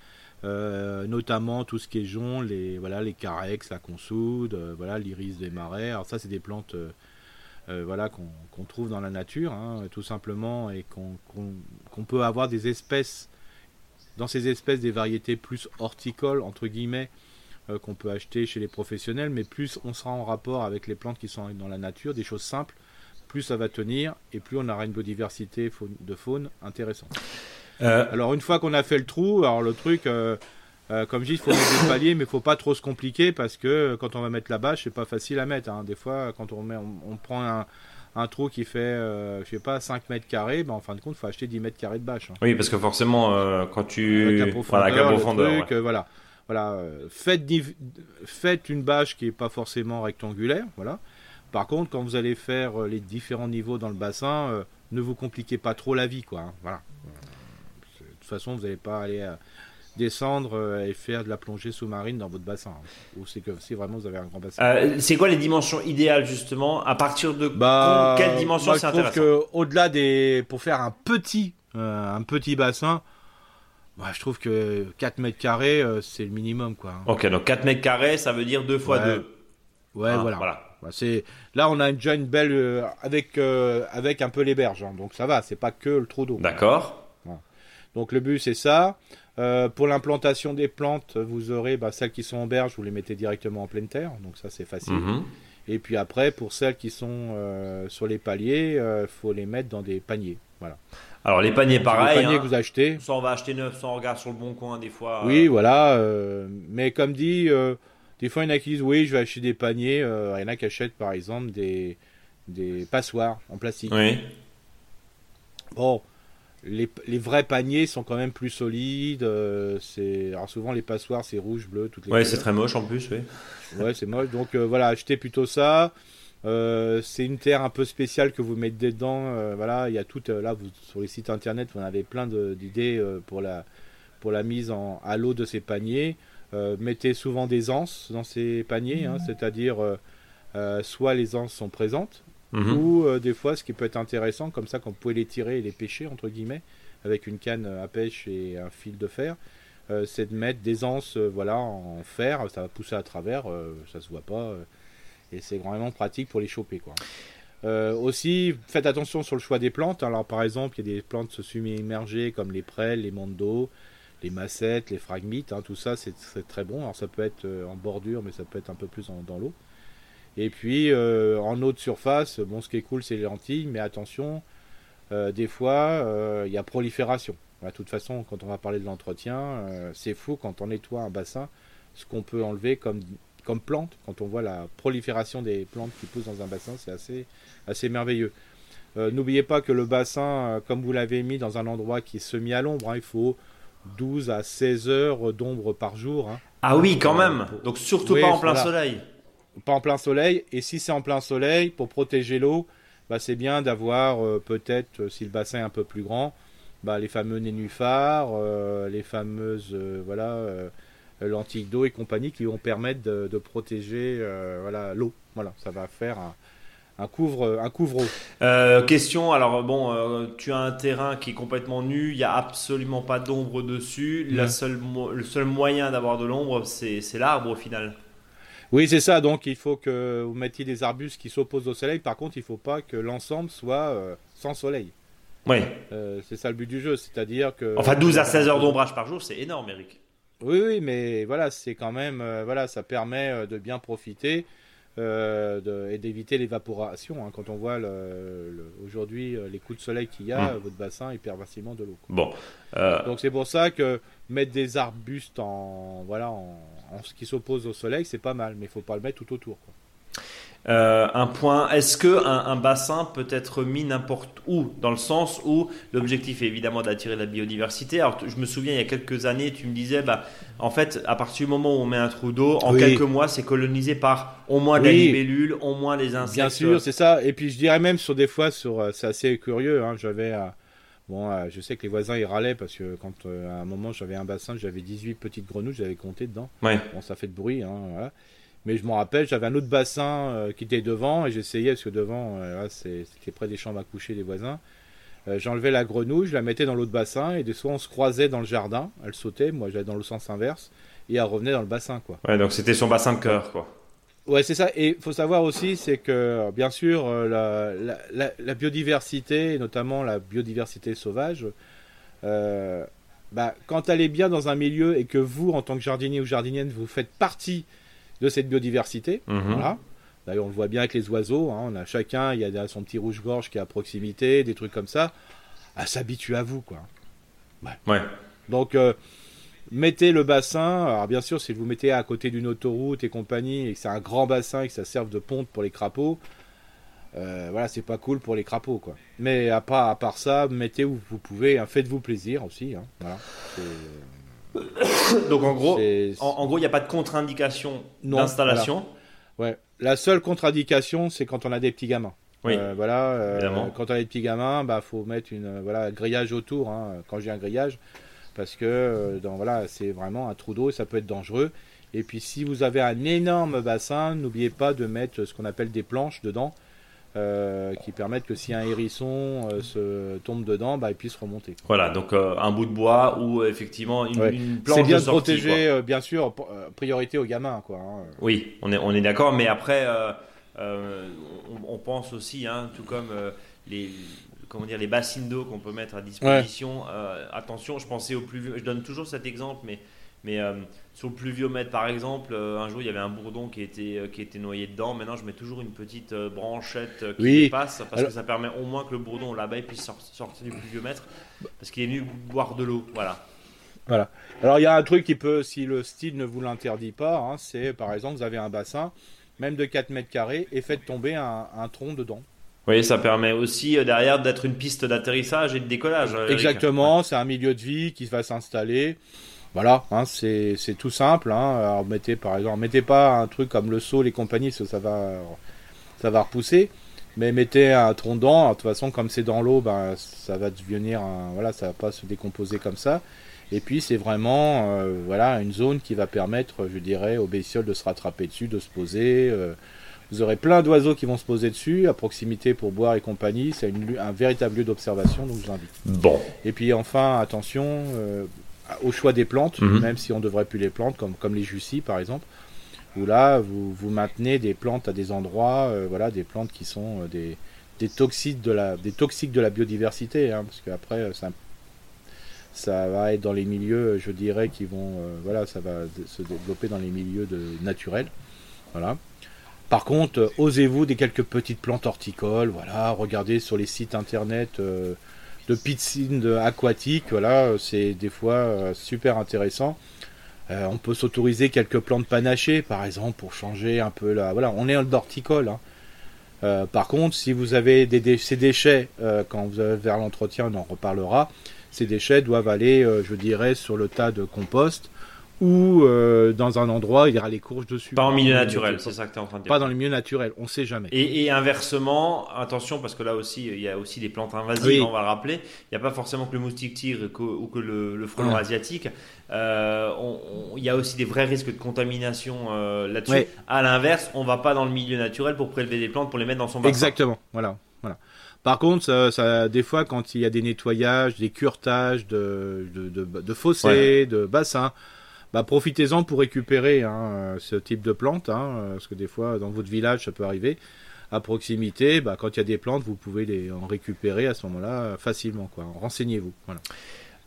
euh, notamment tout ce qui est jaune, les, voilà, les carex, la consoude, voilà, l'iris des marais. Alors ça, c'est des plantes voilà, qu'on trouve dans la nature, hein, tout simplement, et qu'on peut avoir des espèces dans ces espèces des variétés plus horticoles, entre guillemets, euh, qu'on peut acheter chez les professionnels, mais plus on sera en rapport avec les plantes qui sont dans la nature, des choses simples, plus ça va tenir et plus on aura une biodiversité de faune intéressante. Euh. Alors une fois qu'on a fait le trou, alors le truc, euh, comme je dis, il faut mettre des paliers, mais il faut pas trop se compliquer parce que quand on va mettre la bâche, c'est pas facile à mettre. Hein. Des fois, quand on, met, on, prend un trou qui fait, euh, je sais pas, 5 mètres carrés, ben, en fin de compte, il faut acheter 10 mètres carrés de bâche. hein. Oui, parce que forcément, euh, quand tu. Avec la profondeur, Voilà, le truc, ouais. euh, voilà. Voilà, euh, faites, une bâche qui est pas forcément rectangulaire, voilà. Par contre, quand vous allez faire les différents niveaux dans le bassin, ne vous compliquez pas trop la vie, quoi. hein, voilà. De toute façon, vous n'allez pas aller euh, descendre euh, et faire de la plongée sous-marine dans votre bassin. hein. Ou c'est que si vraiment vous avez un grand bassin. Euh, c'est quoi les dimensions idéales justement? À partir de Bah, quelle dimension moi, c'est je trouve intéressant? que au-delà des, pour faire un petit, euh, un petit bassin, bah, je trouve que 4 mètres carrés, euh, c'est le minimum, quoi. hein. Ok, donc 4 mètres carrés, ça veut dire 2 fois Ouais. 2. Ouais, Ah, voilà. voilà. Bah, c'est là, on a déjà une belle avec avec un peu les berges, hein. donc ça va. C'est pas que le trou d'eau. D'accord. Donc le but c'est ça. Euh, pour l'implantation des plantes, vous aurez bah, celles qui sont en berge, vous les mettez directement en pleine terre, donc ça c'est facile. Mhm. Et puis après, pour celles qui sont euh, sur les paliers, il faut les mettre dans des paniers. Voilà. Alors les paniers, les pareil. paniers hein. que vous achetez. Soit on va acheter neuf, soit on regarde sur le bon coin des fois. Oui, euh, voilà. euh, mais comme dit, euh, des fois, il y en a qui disent oui, je vais acheter des paniers. euh, il y en a qui achètent par exemple des, des passoires en plastique. Oui. Bon, les, les vrais paniers sont quand même plus solides. euh, c'est alors souvent les passoires c'est rouge, bleu, toutes les Ouais, c'est très moche en plus, oui. Ouais, c'est moche. Donc euh, voilà, achetez plutôt ça. Euh, c'est une terre un peu spéciale que vous mettez dedans. euh, voilà, il y a tout euh, là vous, sur les sites internet, vous en avez plein d'idées euh, pour la pour la mise en, à l'eau de ces paniers. Euh, mettez souvent des anses dans ces paniers, hein, c'est-à-dire euh, euh, soit les anses sont présentes, Mhm. ou euh, des fois ce qui peut être intéressant, comme ça quand vous pouvez les tirer et les pêcher entre guillemets avec une canne à pêche et un fil de fer, euh, c'est de mettre des anses euh, voilà en fer, ça va pousser à travers, ça se voit pas et c'est vraiment pratique pour les choper quoi. Aussi, faites attention sur le choix des plantes. Alors, par exemple, il y a des plantes semi-immergées comme les prêles, les mandos, les massettes, les phragmites. hein, tout ça, c'est très bon. Alors, ça peut être en bordure, mais ça peut être un peu plus en- dans l'eau. Et puis, euh, en eau de surface, bon, ce qui est cool, c'est les lentilles, mais attention, euh, des fois, euh, il y a prolifération. Voilà, De toute façon, quand on va parler de l'entretien, c'est fou quand on nettoie un bassin, ce qu'on peut enlever comme, comme plante. Quand on voit la prolifération des plantes qui poussent dans un bassin, c'est assez, assez merveilleux. Euh, N'oubliez pas que le bassin, comme vous l'avez mis dans un endroit qui est semi à l'ombre, hein, il faut 12 à 16 heures d'ombre par jour. hein. Ah oui, quand Euh, même. pour- Donc surtout Oui, pas en plein voilà. soleil. Pas en plein soleil. Et si c'est en plein soleil, pour protéger l'eau, bah, c'est bien d'avoir euh, peut-être, euh, si le bassin est un peu plus grand, bah, les fameux nénuphars, euh, les fameuses voilà, lentilles d'eau et compagnie qui vont permettre de, de protéger voilà, l'eau. Voilà, ça va faire un, un couvre un couvre-eau. Euh, question, alors bon, euh, tu as un terrain qui est complètement nu, il n'y a absolument pas d'ombre dessus. La seule le seul moyen d'avoir de l'ombre, c'est l'arbre au final. Oui, c'est ça. Donc, il faut que vous mettiez des arbustes qui s'opposent au soleil. Par contre, il ne faut pas que l'ensemble soit euh, sans soleil. Oui. Euh, c'est ça le but du jeu. C'est-à-dire que. Enfin, 12 à 16 heures d'ombrage par jour, c'est énorme, Eric. Oui, oui, mais voilà, c'est quand même, euh, voilà, ça permet euh, de bien profiter euh, de- et d'éviter l'évaporation. hein. Quand on voit le- le- aujourd'hui euh, les coups de soleil qu'il y a, Mm. euh, votre bassin il perd facilement de l'eau. Bon. Euh, Donc c'est pour ça que mettre des arbustes en, voilà, en, en ce qui s'oppose au soleil, c'est pas mal, mais il faut pas le mettre tout autour. quoi. Euh, un point, est-ce que un, un bassin peut être mis n'importe où Dans le sens où l'objectif est évidemment d'attirer la biodiversité? Alors, je me souviens, il y a quelques années, tu me disais, bah, en fait, à partir du moment où on met un trou d'eau, en Oui. quelques mois, c'est colonisé par au moins des Oui. libellules, au moins les insectes. Bien sûr, c'est ça. Et puis je dirais même sur des fois, sur, euh, c'est assez curieux. hein, J'avais, euh, bon, euh, je sais que les voisins ils râlaient parce que quand euh, à un moment j'avais un bassin, j'avais 18 petites grenouilles, j'avais compté dedans. Ouais. Bon, ça fait de bruit, hein, voilà. Mais je me rappelle, j'avais un autre bassin euh, qui était devant et j'essayais parce que devant, c'était près des chambres à coucher des voisins. J'enlevais la grenouille, je la mettais dans l'autre bassin et des fois on se croisait dans le jardin. Elle sautait, moi j'allais dans le sens inverse et elle revenait dans le bassin, quoi. Ouais, donc c'était son bassin de cœur, quoi. Ouais, c'est ça. Et il faut savoir aussi, c'est que, bien sûr, euh, la, la, la- la biodiversité, notamment la biodiversité sauvage, euh, bah, quand elle est bien dans un milieu et que vous, en tant que jardinier ou jardinienne, vous faites partie de cette biodiversité, Mhm. voilà. D'ailleurs, on le voit bien avec les oiseaux. hein, on a chacun, il y a son petit rouge-gorge qui est à proximité, des trucs comme ça. À s'habituer à vous, quoi. Ouais. Donc, euh, mettez le bassin. Alors, bien sûr, si vous mettez à côté d'une autoroute et compagnie, et que c'est un grand bassin et que ça serve de ponte pour les crapauds, euh, voilà, c'est pas cool pour les crapauds, quoi. Mais à part, à part ça, mettez où vous pouvez, hein, faites-vous plaisir aussi. Hein, voilà. Donc en gros, en, gros, il n'y a pas de contre-indication d'installation. Ouais. La seule contre-indication, c'est quand on a des petits gamins. Oui. Euh, voilà. Euh, quand on a des petits gamins, bah faut mettre une voilà grillage autour. Hein, quand j'ai un grillage, parce que dans, voilà, c'est vraiment un trou d'eau et ça peut être dangereux. Et puis si vous avez un énorme bassin, n'oubliez pas de mettre ce qu'on appelle des planches dedans euh, qui permettent que si un hérisson euh, se tombe dedans, bah, il puisse remonter. Voilà, donc euh, un bout de bois ou effectivement une, une planche C'est bien de, protéger, bien sûr, priorité aux gamins. Quoi, hein. Oui, on est, on est d'accord, mais après, on, pense aussi, hein, tout comme les, comment dire, les bassines d'eau qu'on peut mettre à disposition. attention, je pensais au plus je donne toujours cet exemple, mais mais euh, sur le pluviomètre, par exemple, euh, un jour il y avait un bourdon qui était, euh, qui était noyé dedans. Maintenant, je mets toujours une petite branchette qui passe parce que ça permet au moins que le bourdon là-bas puisse sortir du pluviomètre parce qu'il est venu boire de l'eau. Voilà. Voilà. Alors il y a un truc qui peut, si le style ne vous l'interdit pas, hein, c'est par exemple vous avez un bassin, même de 4 mètres carrés, et faites tomber un, tronc dedans. Oui, ça permet aussi derrière d'être une piste d'atterrissage et de décollage. Exactement, c'est un milieu de vie qui va s'installer. Voilà, hein, c'est tout simple. Hein. Alors mettez par exemple, mettez pas un truc comme le saut, les compagnies, parce que ça va, ça va repousser. Mais mettez un tronc dent. De toute façon, comme c'est dans l'eau, ben, ça va devenir, un, voilà, ça va pas se décomposer comme ça. Et puis c'est vraiment, euh, voilà, une zone qui va permettre, je dirais, aux bestioles de se rattraper dessus, de se poser. Euh. Vous aurez plein d'oiseaux qui vont se poser dessus, à proximité pour boire et compagnie. C'est un véritable lieu d'observation, donc je vous invite. Bon. Et puis enfin, attention, euh, au choix des plantes, mhm. même si on devrait plus les plantes, comme, comme les jussis par exemple, où là vous, vous maintenez des plantes à des endroits, euh, voilà, des plantes qui sont euh, des, des, toxiques de la, des toxiques de la biodiversité, hein, parce qu'après ça, ça va être dans les milieux, je dirais, qui vont, voilà, ça va se développer dans les milieux de, naturels, voilà. Par contre, osez-vous des quelques petites plantes horticoles, voilà, regardez sur les sites internet de piscine aquatique. Voilà, c'est des fois euh, super intéressant. Euh, on peut s'autoriser quelques plantes panachées, par exemple, pour changer un peu la. Voilà, on est d'horticole. Hein. Euh, par contre, si vous avez ces déchets, quand vous allez vers l'entretien, on en reparlera. Ces déchets doivent aller, je dirais, sur le tas de compost ou euh, dans un endroit il y aura les courges dessus. Pas en milieu naturel, c'est ça que tu es en train de dire. Pas dans le milieu naturel, on sait jamais. Et, inversement, attention parce que là aussi il y a aussi des plantes invasives, on va le rappeler. Il n'y a pas forcément que le moustique tigre ou que le, le frelon asiatique. Euh, il y a aussi des vrais risques de contamination euh, là-dessus. À l'inverse, on va pas dans le milieu naturel pour prélever des plantes pour les mettre dans son bassin. Exactement, voilà. voilà. Par contre, ça, des fois, quand il y a des nettoyages, des curetages de, de, de, fossés, de bassins, bah, profitez-en pour récupérer hein, ce type de plantes, hein, parce que des fois dans votre village ça peut arriver. À proximité, bah, quand il y a des plantes, vous pouvez les en récupérer à ce moment-là facilement. Quoi. Renseignez-vous. Voilà.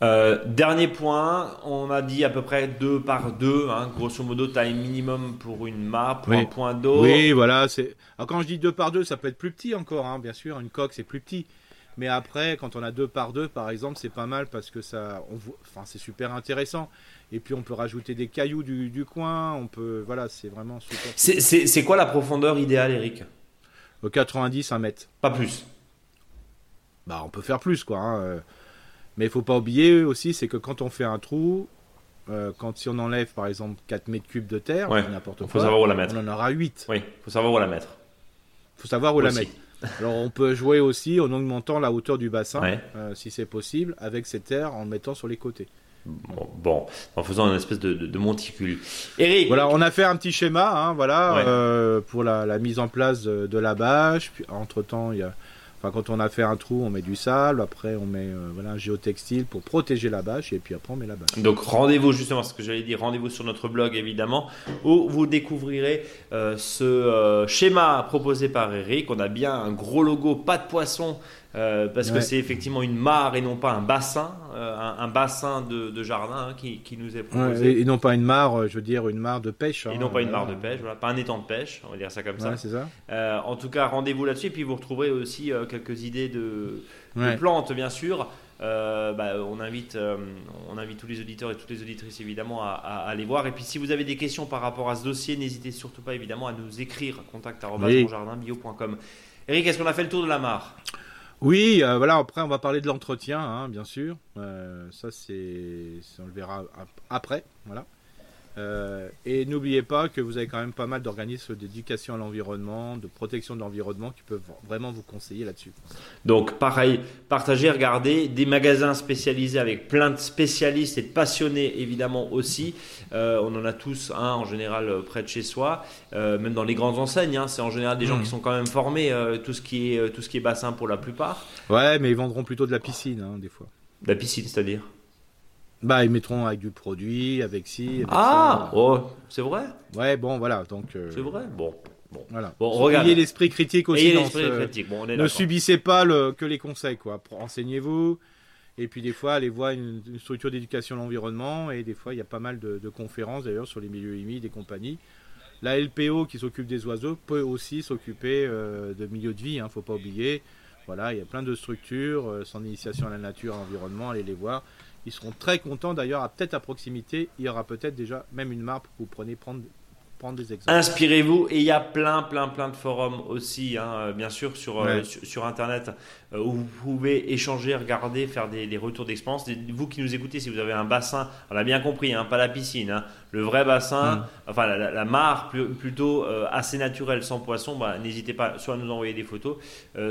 Euh, dernier point, on a dit à peu près deux par deux, hein, grosso modo taille minimum pour une map, pour un point d'eau. Oui, voilà. C'est. Alors quand je dis deux par deux, ça peut être plus petit encore, hein, bien sûr. Une coque c'est plus petit. Mais après, quand on a deux par deux, par exemple, c'est pas mal parce que ça, on, enfin, c'est super intéressant. Et puis on peut rajouter des cailloux du, coin. On peut, voilà, c'est vraiment super. C'est quoi la profondeur idéale, Eric? 90, 1 mètre. Pas plus. Bah, on peut faire plus, quoi. Hein, euh. Mais il faut pas oublier aussi, c'est que quand on fait un trou, euh, quand si on enlève par exemple 4 mètres cubes de terre, n'importe quoi, faut savoir où la mettre. on en aura 8. Oui, faut savoir où la mettre. faut savoir où la mettre. Alors on peut jouer aussi en augmentant la hauteur du bassin, euh, si c'est possible, avec ces terres en mettant sur les côtés. Bon, en faisant une espèce de, monticule. Eric Voilà, on a fait un petit schéma, hein, voilà, euh, pour la, mise en place de, la bâche. Puis, entre temps, il y a quand on a fait un trou, on met du sable. Après, on met euh, un géotextile pour protéger la bâche. Et puis après, on met la bâche. Donc, rendez-vous justement, ce que j'allais dire, rendez-vous sur notre blog évidemment, où vous découvrirez euh, ce euh, schéma proposé par Eric. On a bien un gros logo, pas de poisson euh, parce que c'est effectivement une mare et non pas un bassin, euh, un, bassin de, jardin hein, qui, nous est proposé. et, non pas une mare, euh, je veux dire une mare de pêche. et hein, non pas une mare de pêche, voilà, pas un étang de pêche, on va dire ça comme ça. ça. en tout cas, rendez-vous là-dessus et puis vous retrouverez aussi quelques idées de, plantes, bien sûr. bah, on, invite, on invite tous les auditeurs et toutes les auditrices évidemment à, aller voir. Et puis si vous avez des questions par rapport à ce dossier, n'hésitez surtout pas évidemment à nous écrire contact.monjardinbio.com. Eric, est-ce qu'on a fait le tour de la mare? Oui, voilà. Après, on va parler de l'entretien, hein, bien sûr. ça, c'est, on le verra après, voilà. Euh, et n'oubliez pas que vous avez quand même pas mal d'organismes d'éducation à l'environnement, de protection de l'environnement qui peuvent vraiment vous conseiller là-dessus. Donc pareil, partagez, regardez, des magasins spécialisés avec plein de spécialistes et de passionnés évidemment aussi. Euh, on en a tous un en général euh, près de chez soi, même dans les grandes enseignes. Hein, c'est en général des gens mmh. qui sont quand même formés, tout, ce qui est, tout ce qui est bassin pour la plupart. Ouais, mais ils vendront plutôt de la piscine hein, des fois. De la piscine, c'est-à-dire? Bah, ils mettront avec du produit, avec ci. ah, oh, c'est vrai? Ouais, bon, voilà. Donc. Euh, c'est vrai? Bon. Bon, voilà. Bon, regardez. Ayez l'esprit critique aussi. Ayez l'esprit critique. Bon, on est ne subissez pas le, que les conseils, quoi. Enseignez-vous. Et puis des fois, allez voir une, structure d'éducation à l'environnement. Et des fois, il y a pas mal de, conférences d'ailleurs sur les milieux humides et compagnie. La LPO qui s'occupe des oiseaux peut aussi s'occuper euh, de milieux de vie. Hein, faut pas oublier. Voilà, il y a plein de structures, euh, sans initiation à la nature, à l'environnement, allez les voir. Ils seront très contents d'ailleurs, peut-être à proximité, il y aura peut-être déjà même une marque que vous prenez prendre des exemples. Inspirez-vous et il y a plein, plein, plein de forums aussi, hein, euh, bien sûr, sur, euh, sur, Internet euh, où vous pouvez échanger, regarder, faire des, retours d'expérience. Vous qui nous écoutez, si vous avez un bassin, on a bien compris, hein, pas la piscine, hein, le vrai bassin, mm. enfin la, mare plutôt assez naturelle, sans poisson, bah, n'hésitez pas soit à nous envoyer des photos,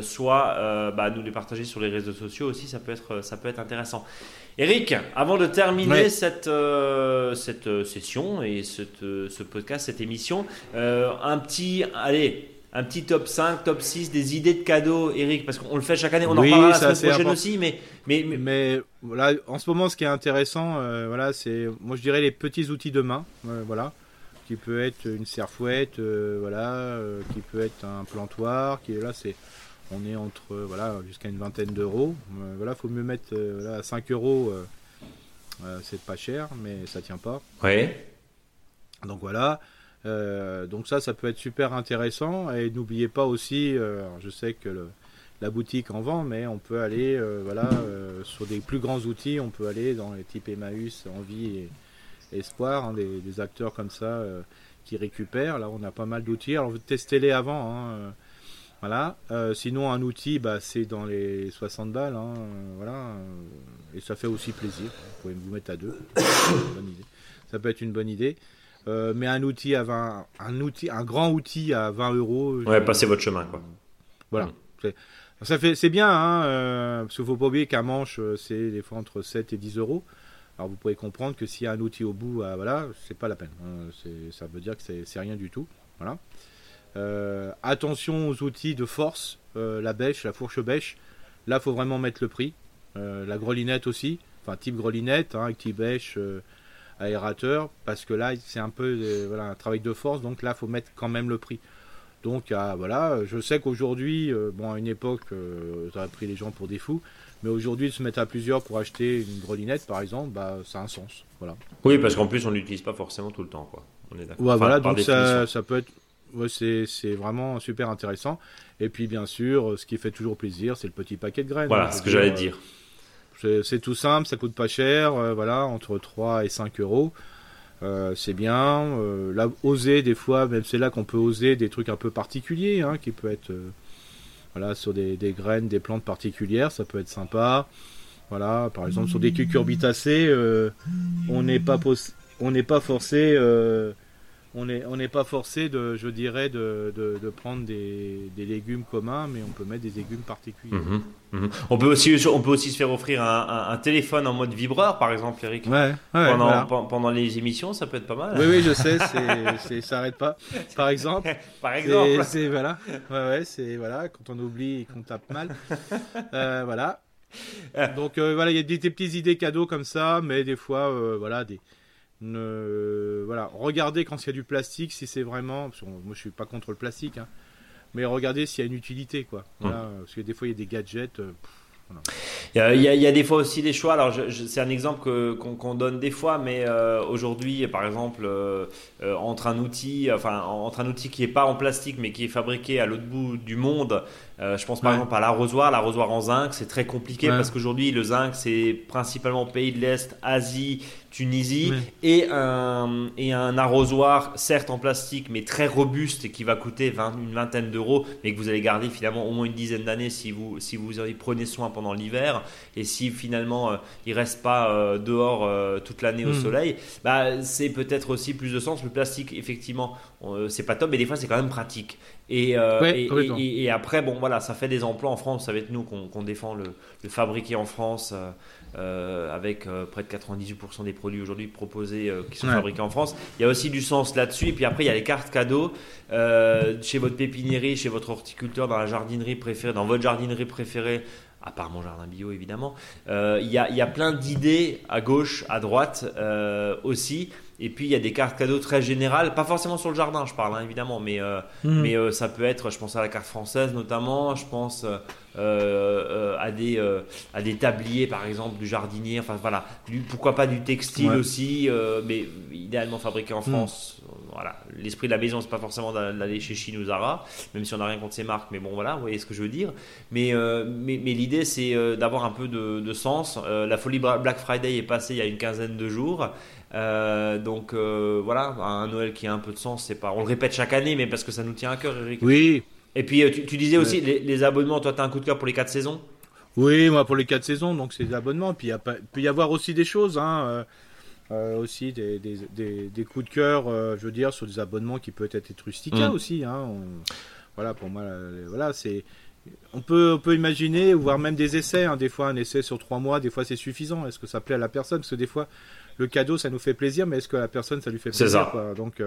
soit bah, à nous les partager sur les réseaux sociaux aussi, ça peut être, ça peut être intéressant. Eric, avant de terminer cette, euh, cette euh, session et cette, euh, ce podcast, cette émission, un petit, allez, un petit top 5, top 6 des idées de cadeaux, Eric, parce qu'on le fait chaque année, on en parlera la semaine prochaine aussi, mais, mais, mais, voilà, en ce moment, ce qui est intéressant, voilà, c'est, moi je dirais les petits outils de main, voilà, qui peut être une serfouette, voilà, qui peut être un plantoir, qui est là, c'est on est entre voilà jusqu'à une vingtaine d'euros. Euh, voilà, faut mieux mettre euh, à 5 euros. Euh, c'est pas cher, mais ça tient pas. Ouais. Donc voilà. donc ça, ça peut être super intéressant. Et n'oubliez pas aussi, je sais que la boutique en vend, mais on peut aller, voilà, sur des plus grands outils, on peut aller dans les types Emmaüs, Envie et Espoir, hein, des, acteurs comme ça qui récupèrent. Là, on a pas mal d'outils. Alors, testez-les avant. Hein, voilà. Euh, sinon, un outil, bah, c'est dans les 60 balles. Hein, voilà. Euh, et ça fait aussi plaisir. Vous pouvez vous mettre à deux. Ça peut être une bonne idée. Euh, mais un outil à 20, un outil, un grand outil à 20 euros. Ouais, passez votre chemin, quoi. Voilà. Mm. Ça fait, c'est bien, hein, parce qu'il faut pas oublier qu'un manche, c'est des fois entre 7 et 10 euros. Alors vous pouvez comprendre que s'il y a un outil au bout, voilà, c'est pas la peine. Hein. ça veut dire que c'est rien du tout. Voilà. Euh, attention aux outils de force, euh, la bêche, la fourche bêche. Là, faut vraiment mettre le prix. Euh, la grelinette aussi, enfin type grelinette, hein, type bêche, aérateur, parce que là, c'est un peu voilà, un travail de force, donc là, faut mettre quand même le prix. Donc ah, voilà, je sais qu'aujourd'hui, bon à une époque, ça pris les gens pour des fous, mais aujourd'hui de se mettre à plusieurs pour acheter une grelinette par exemple, bah ça a un sens. Voilà. Oui, parce qu'en plus on l'utilise pas forcément tout le temps, quoi. On est d'accord. voilà, donc ça, ça, peut être ouais, c'est vraiment super intéressant. Et puis, bien sûr, ce qui fait toujours plaisir, c'est le petit paquet de graines. Voilà, ce que j'allais dire. C'est tout simple, ça coûte pas cher, euh, voilà, entre 3 et 5 euros. Euh, c'est bien. Euh, là, oser des fois, même c'est là qu'on peut oser des trucs un peu particuliers, hein, qui peut être voilà, sur des, des, graines, des plantes particulières, ça peut être sympa. Voilà, par exemple sur des cucurbitacées, on n'est pas on n'est pas forcé on n'est on pas forcé de, je dirais, de, de, prendre des, des, légumes communs, mais on peut mettre des légumes particuliers. Mhm, mhm. On, peut aussi, on peut aussi se faire offrir un, un, téléphone en mode vibreur, par exemple, Eric. Ouais, pendant, pendant les émissions, ça peut être pas mal. Oui, oui, je sais, c'est, ça n'arrête pas. Par exemple. par exemple. C'est, voilà. Ouais, ouais, c'est voilà, quand on oublie et qu'on tape mal. Euh, voilà. Donc euh, voilà, il y a des, des petites idées cadeaux comme ça, mais des fois, euh, voilà, des ne, voilà, regardez quand il y a du plastique, si c'est vraiment. moi, je suis pas contre le plastique, hein, mais regardez s'il y a une utilité, quoi. Voilà, Parce que des fois, il y a des gadgets. Euh, Il, y a, il, y a, des fois aussi des choix. Alors, c'est un exemple qu'on donne des fois, mais euh, aujourd'hui, par exemple, euh, euh, entre un outil, enfin, entre un outil qui est pas en plastique, mais qui est fabriqué à l'autre bout du monde. Je pense par exemple à l'arrosoir, l'arrosoir en zinc, c'est très compliqué parce qu'aujourd'hui le zinc c'est principalement pays de l'Est, Asie, Tunisie et, un, et un arrosoir, certes en plastique, mais très robuste et qui va coûter une vingtaine d'euros, mais que vous allez garder finalement au moins une dizaine d'années si vous, si vous y prenez soin pendant l'hiver. Et si finalement euh, il reste pas euh, dehors euh, toute l'année au hmm. soleil, bah, c'est peut-être aussi plus de sens. Le plastique, effectivement, c'est pas top, mais des fois c'est quand même pratique. Et, et, après, bon voilà, ça fait des emplois en France. Ça va être nous qu'on défend le, le, fabriquer en France. Euh, avec euh, près de 98% des produits aujourd'hui proposés euh, qui sont fabriqués en France. Il y a aussi du sens là-dessus. Et puis après, il y a les cartes cadeaux chez votre pépiniérie, chez votre horticulteur, dans la jardinerie préférée, dans votre jardinerie préférée à part mon jardin bio évidemment. Il y, a, y, a, plein d'idées à gauche, à droite aussi. Et puis il y a des cartes cadeaux très générales, pas forcément sur le jardin, je parle hein, évidemment, mais, hmm. mais ça peut être, je pense à la carte française notamment, je pense euh, euh, à, des, euh, à des tabliers, par exemple, du jardinier. Enfin voilà, pourquoi pas du textile aussi, mais idéalement fabriqué en hmm. France. Voilà, l'esprit de la maison, c'est pas forcément d'aller chez Chine ou Zara, même si on n'a rien contre ces marques, mais bon voilà, vous voyez ce que je veux dire. Mais, mais, mais l'idée, c'est d'avoir un peu de, de sens. la folie Black Friday est passée il y a une quinzaine de jours. Donc voilà, un Noël qui a un peu de sens, c'est pas, on le répète chaque année, mais parce que ça nous tient à cœur, Eric. Oui, et puis euh, tu, disais aussi les, abonnements, toi tu as un coup de cœur pour les 4 saisons? Oui, moi pour les 4 saisons, donc c'est des abonnements. Puis il peut y avoir aussi des choses, hein, euh, euh, aussi des, des, des, coups de cœur, je veux dire, sur des abonnements qui peuvent être Rustica mm. aussi. Hein, voilà, pour moi, voilà, c'est. On peut, on peut imaginer, voire même des essais. Hein, des fois, un essai sur 3 mois, des fois c'est suffisant. Est-ce que ça plaît à la personne? Parce que des fois, le cadeau, ça nous fait plaisir, mais est-ce que la personne, ça lui fait plaisir C'est ça. Donc,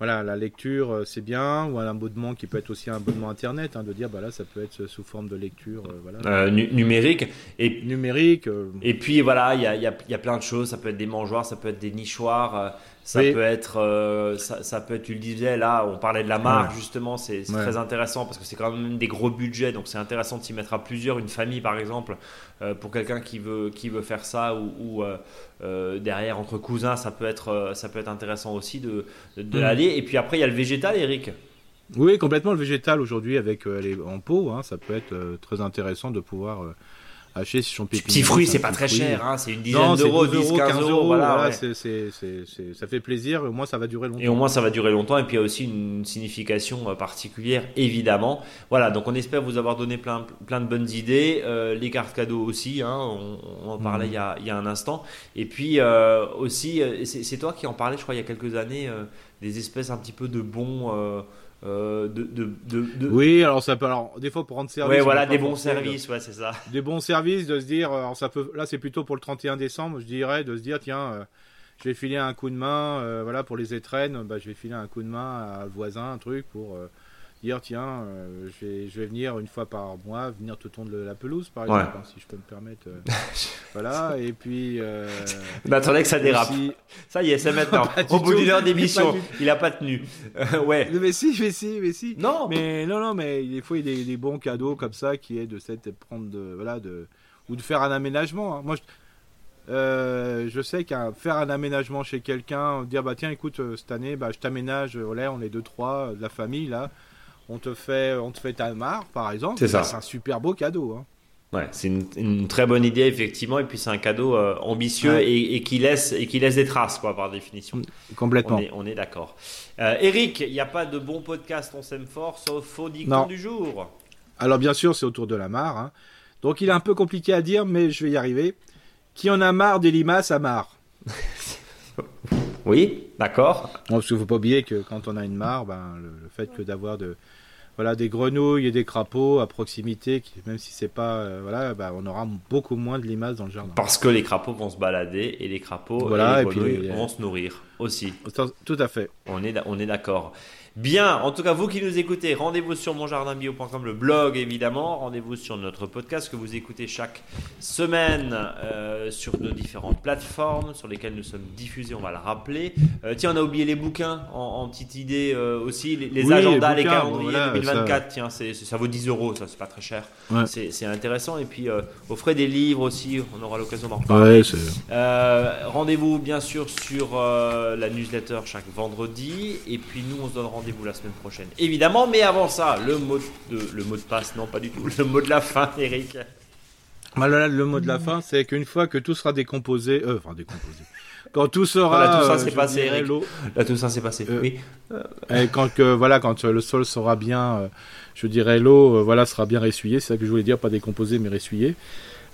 voilà, la lecture, euh, c'est bien, ou un abonnement qui peut être aussi un abonnement internet, hein, de dire, bah là, ça peut être sous forme de lecture, euh, voilà. Euh, numérique. Et numérique. Et puis voilà, il y a, y, a, y a, plein de choses. Ça peut être des mangeoires, ça peut être des nichoirs. Ça peut être, euh, ça, peut être, tu le disais là, on parlait de la marque justement, c'est très intéressant parce que c'est quand même des gros budgets, donc c'est intéressant de s'y mettre à plusieurs, une famille par exemple, euh, pour quelqu'un qui veut, qui veut faire ça ou, euh, derrière entre cousins, ça peut être, ça peut être intéressant aussi de, de, mm. l'aller. Et puis après, il y a le végétal, Eric. Oui, complètement le végétal aujourd'hui avec les en pot, hein, ça peut être très intéressant de pouvoir acheter son Petit fruit, c'est pas très cher, hein, c'est une dizaine d'euros, 10, 15 euros. Voilà, ça fait plaisir, et au moins ça va durer longtemps. Et au moins ça va durer longtemps, et puis il y a aussi une signification euh, particulière, évidemment. Voilà, donc on espère vous avoir donné plein, plein de bonnes idées. Euh, les cartes cadeaux aussi, hein, on, en parlait mm. il, y a, il, y a, un instant. Et puis euh, aussi, c'est toi qui en parlais, je crois, il y a quelques années, des espèces un petit peu de bons. Euh, de, de, de, Oui, alors ça peut, alors des fois pour rendre service. Ouais, voilà, des bons services, ouais, c'est ça. Des bons services, de se dire, alors ça peut, là c'est plutôt pour le 31 décembre, je dirais, de se dire, tiens, euh, je vais filer un coup de main, euh, voilà, pour les étrennes, bah, je vais filer un coup de main à le voisin, un truc pour dire tiens, euh, je, vais, je vais venir une fois par mois, venir te tondre la pelouse par exemple, hein, si je peux me permettre. Euh, voilà, et puis. Euh, bah, attendez que ça dérape. Ça y est, c'est maintenant. Au bout d'une heure d'émission, il a pas tenu. ouais. Mais si, mais si, mais si. Non. Mais non, non, mais des fois il y a des, bons cadeaux comme ça qui est de cette prendre de voilà de ou de faire un aménagement. Hein. Moi, je, je sais qu'à faire un aménagement chez quelqu'un, dire bah tiens écoute cette année bah je t'aménage, voilà on est deux trois de la famille là, on te fait, on te fait ta mare, par exemple. C'est ça. C'est un super beau cadeau. Hein. Ouais, c'est une, très bonne idée effectivement, et puis c'est un cadeau euh, ambitieux et, qui laisse et qui laisse des traces quoi par définition. Mm, complètement. On est, d'accord. Euh, Eric, il n'y a pas de bon podcast on s'aime fort sauf faux dicton du jour. Alors bien sûr, c'est autour de la mare. Hein. Donc il est un peu compliqué à dire, mais je vais y arriver. Qui en a marre des limaces à mare Oui, d'accord. parce qu'il faut pas oublier que quand on a une mare, ben, le, fait que d'avoir de voilà, des grenouilles et des crapauds à proximité, qui, même si c'est pas, euh, voilà, bah, on aura beaucoup moins de limaces dans le jardin. Parce que les crapauds vont se balader et les crapauds et les grenouilles vont se nourrir. aussi. Tout à fait. On est, on est d'accord. Bien, en tout cas, vous qui nous écoutez, rendez-vous sur monjardinbio.com, le blog évidemment. Rendez-vous sur notre podcast que vous écoutez chaque semaine euh, sur nos différentes plateformes sur lesquelles nous sommes diffusés, on va le rappeler. Euh, tiens, on a oublié les bouquins en, petite idée euh, aussi, les, agendas, les, calendriers 2024. Tiens, c'est, ça vaut 10 euros, ça c'est pas très cher. C'est, intéressant. Et puis, au frais des livres aussi, on aura l'occasion d'en reparler. rendez-vous bien sûr sur la newsletter chaque vendredi. Et puis, nous, on se donne rendez-vous vous la semaine prochaine. Évidemment, mais avant ça, le mot de, le mot de passe, non pas du tout, le mot de la fin, Eric. Voilà, le mot de la fin, c'est qu'une fois que tout sera décomposé, euh, enfin décomposé, quand tout sera, voilà, tout ça s'est passé, Eric. Là, tout ça s'est passé. Euh, oui. Et quand que voilà, quand le sol sera bien, euh, je dirais l'eau, euh, voilà, sera bien ressuyée. C'est ça que je voulais dire, pas décomposé, mais ressuyé.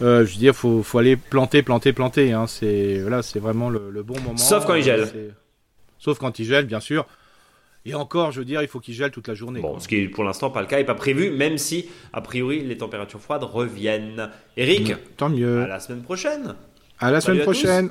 je veux dire, faut, faut aller planter, planter, planter. Hein. C'est voilà, c'est vraiment le, le, bon moment. Sauf quand il gèle. Sauf quand il gèle, bien sûr. Et encore, je veux dire, il faut qu'il gèle toute la journée. Bon, ce qui est pour l'instant pas le cas et pas prévu, même si, a priori, les températures froides reviennent. Eric Tant mieux. À la semaine prochaine. À la semaine prochaine.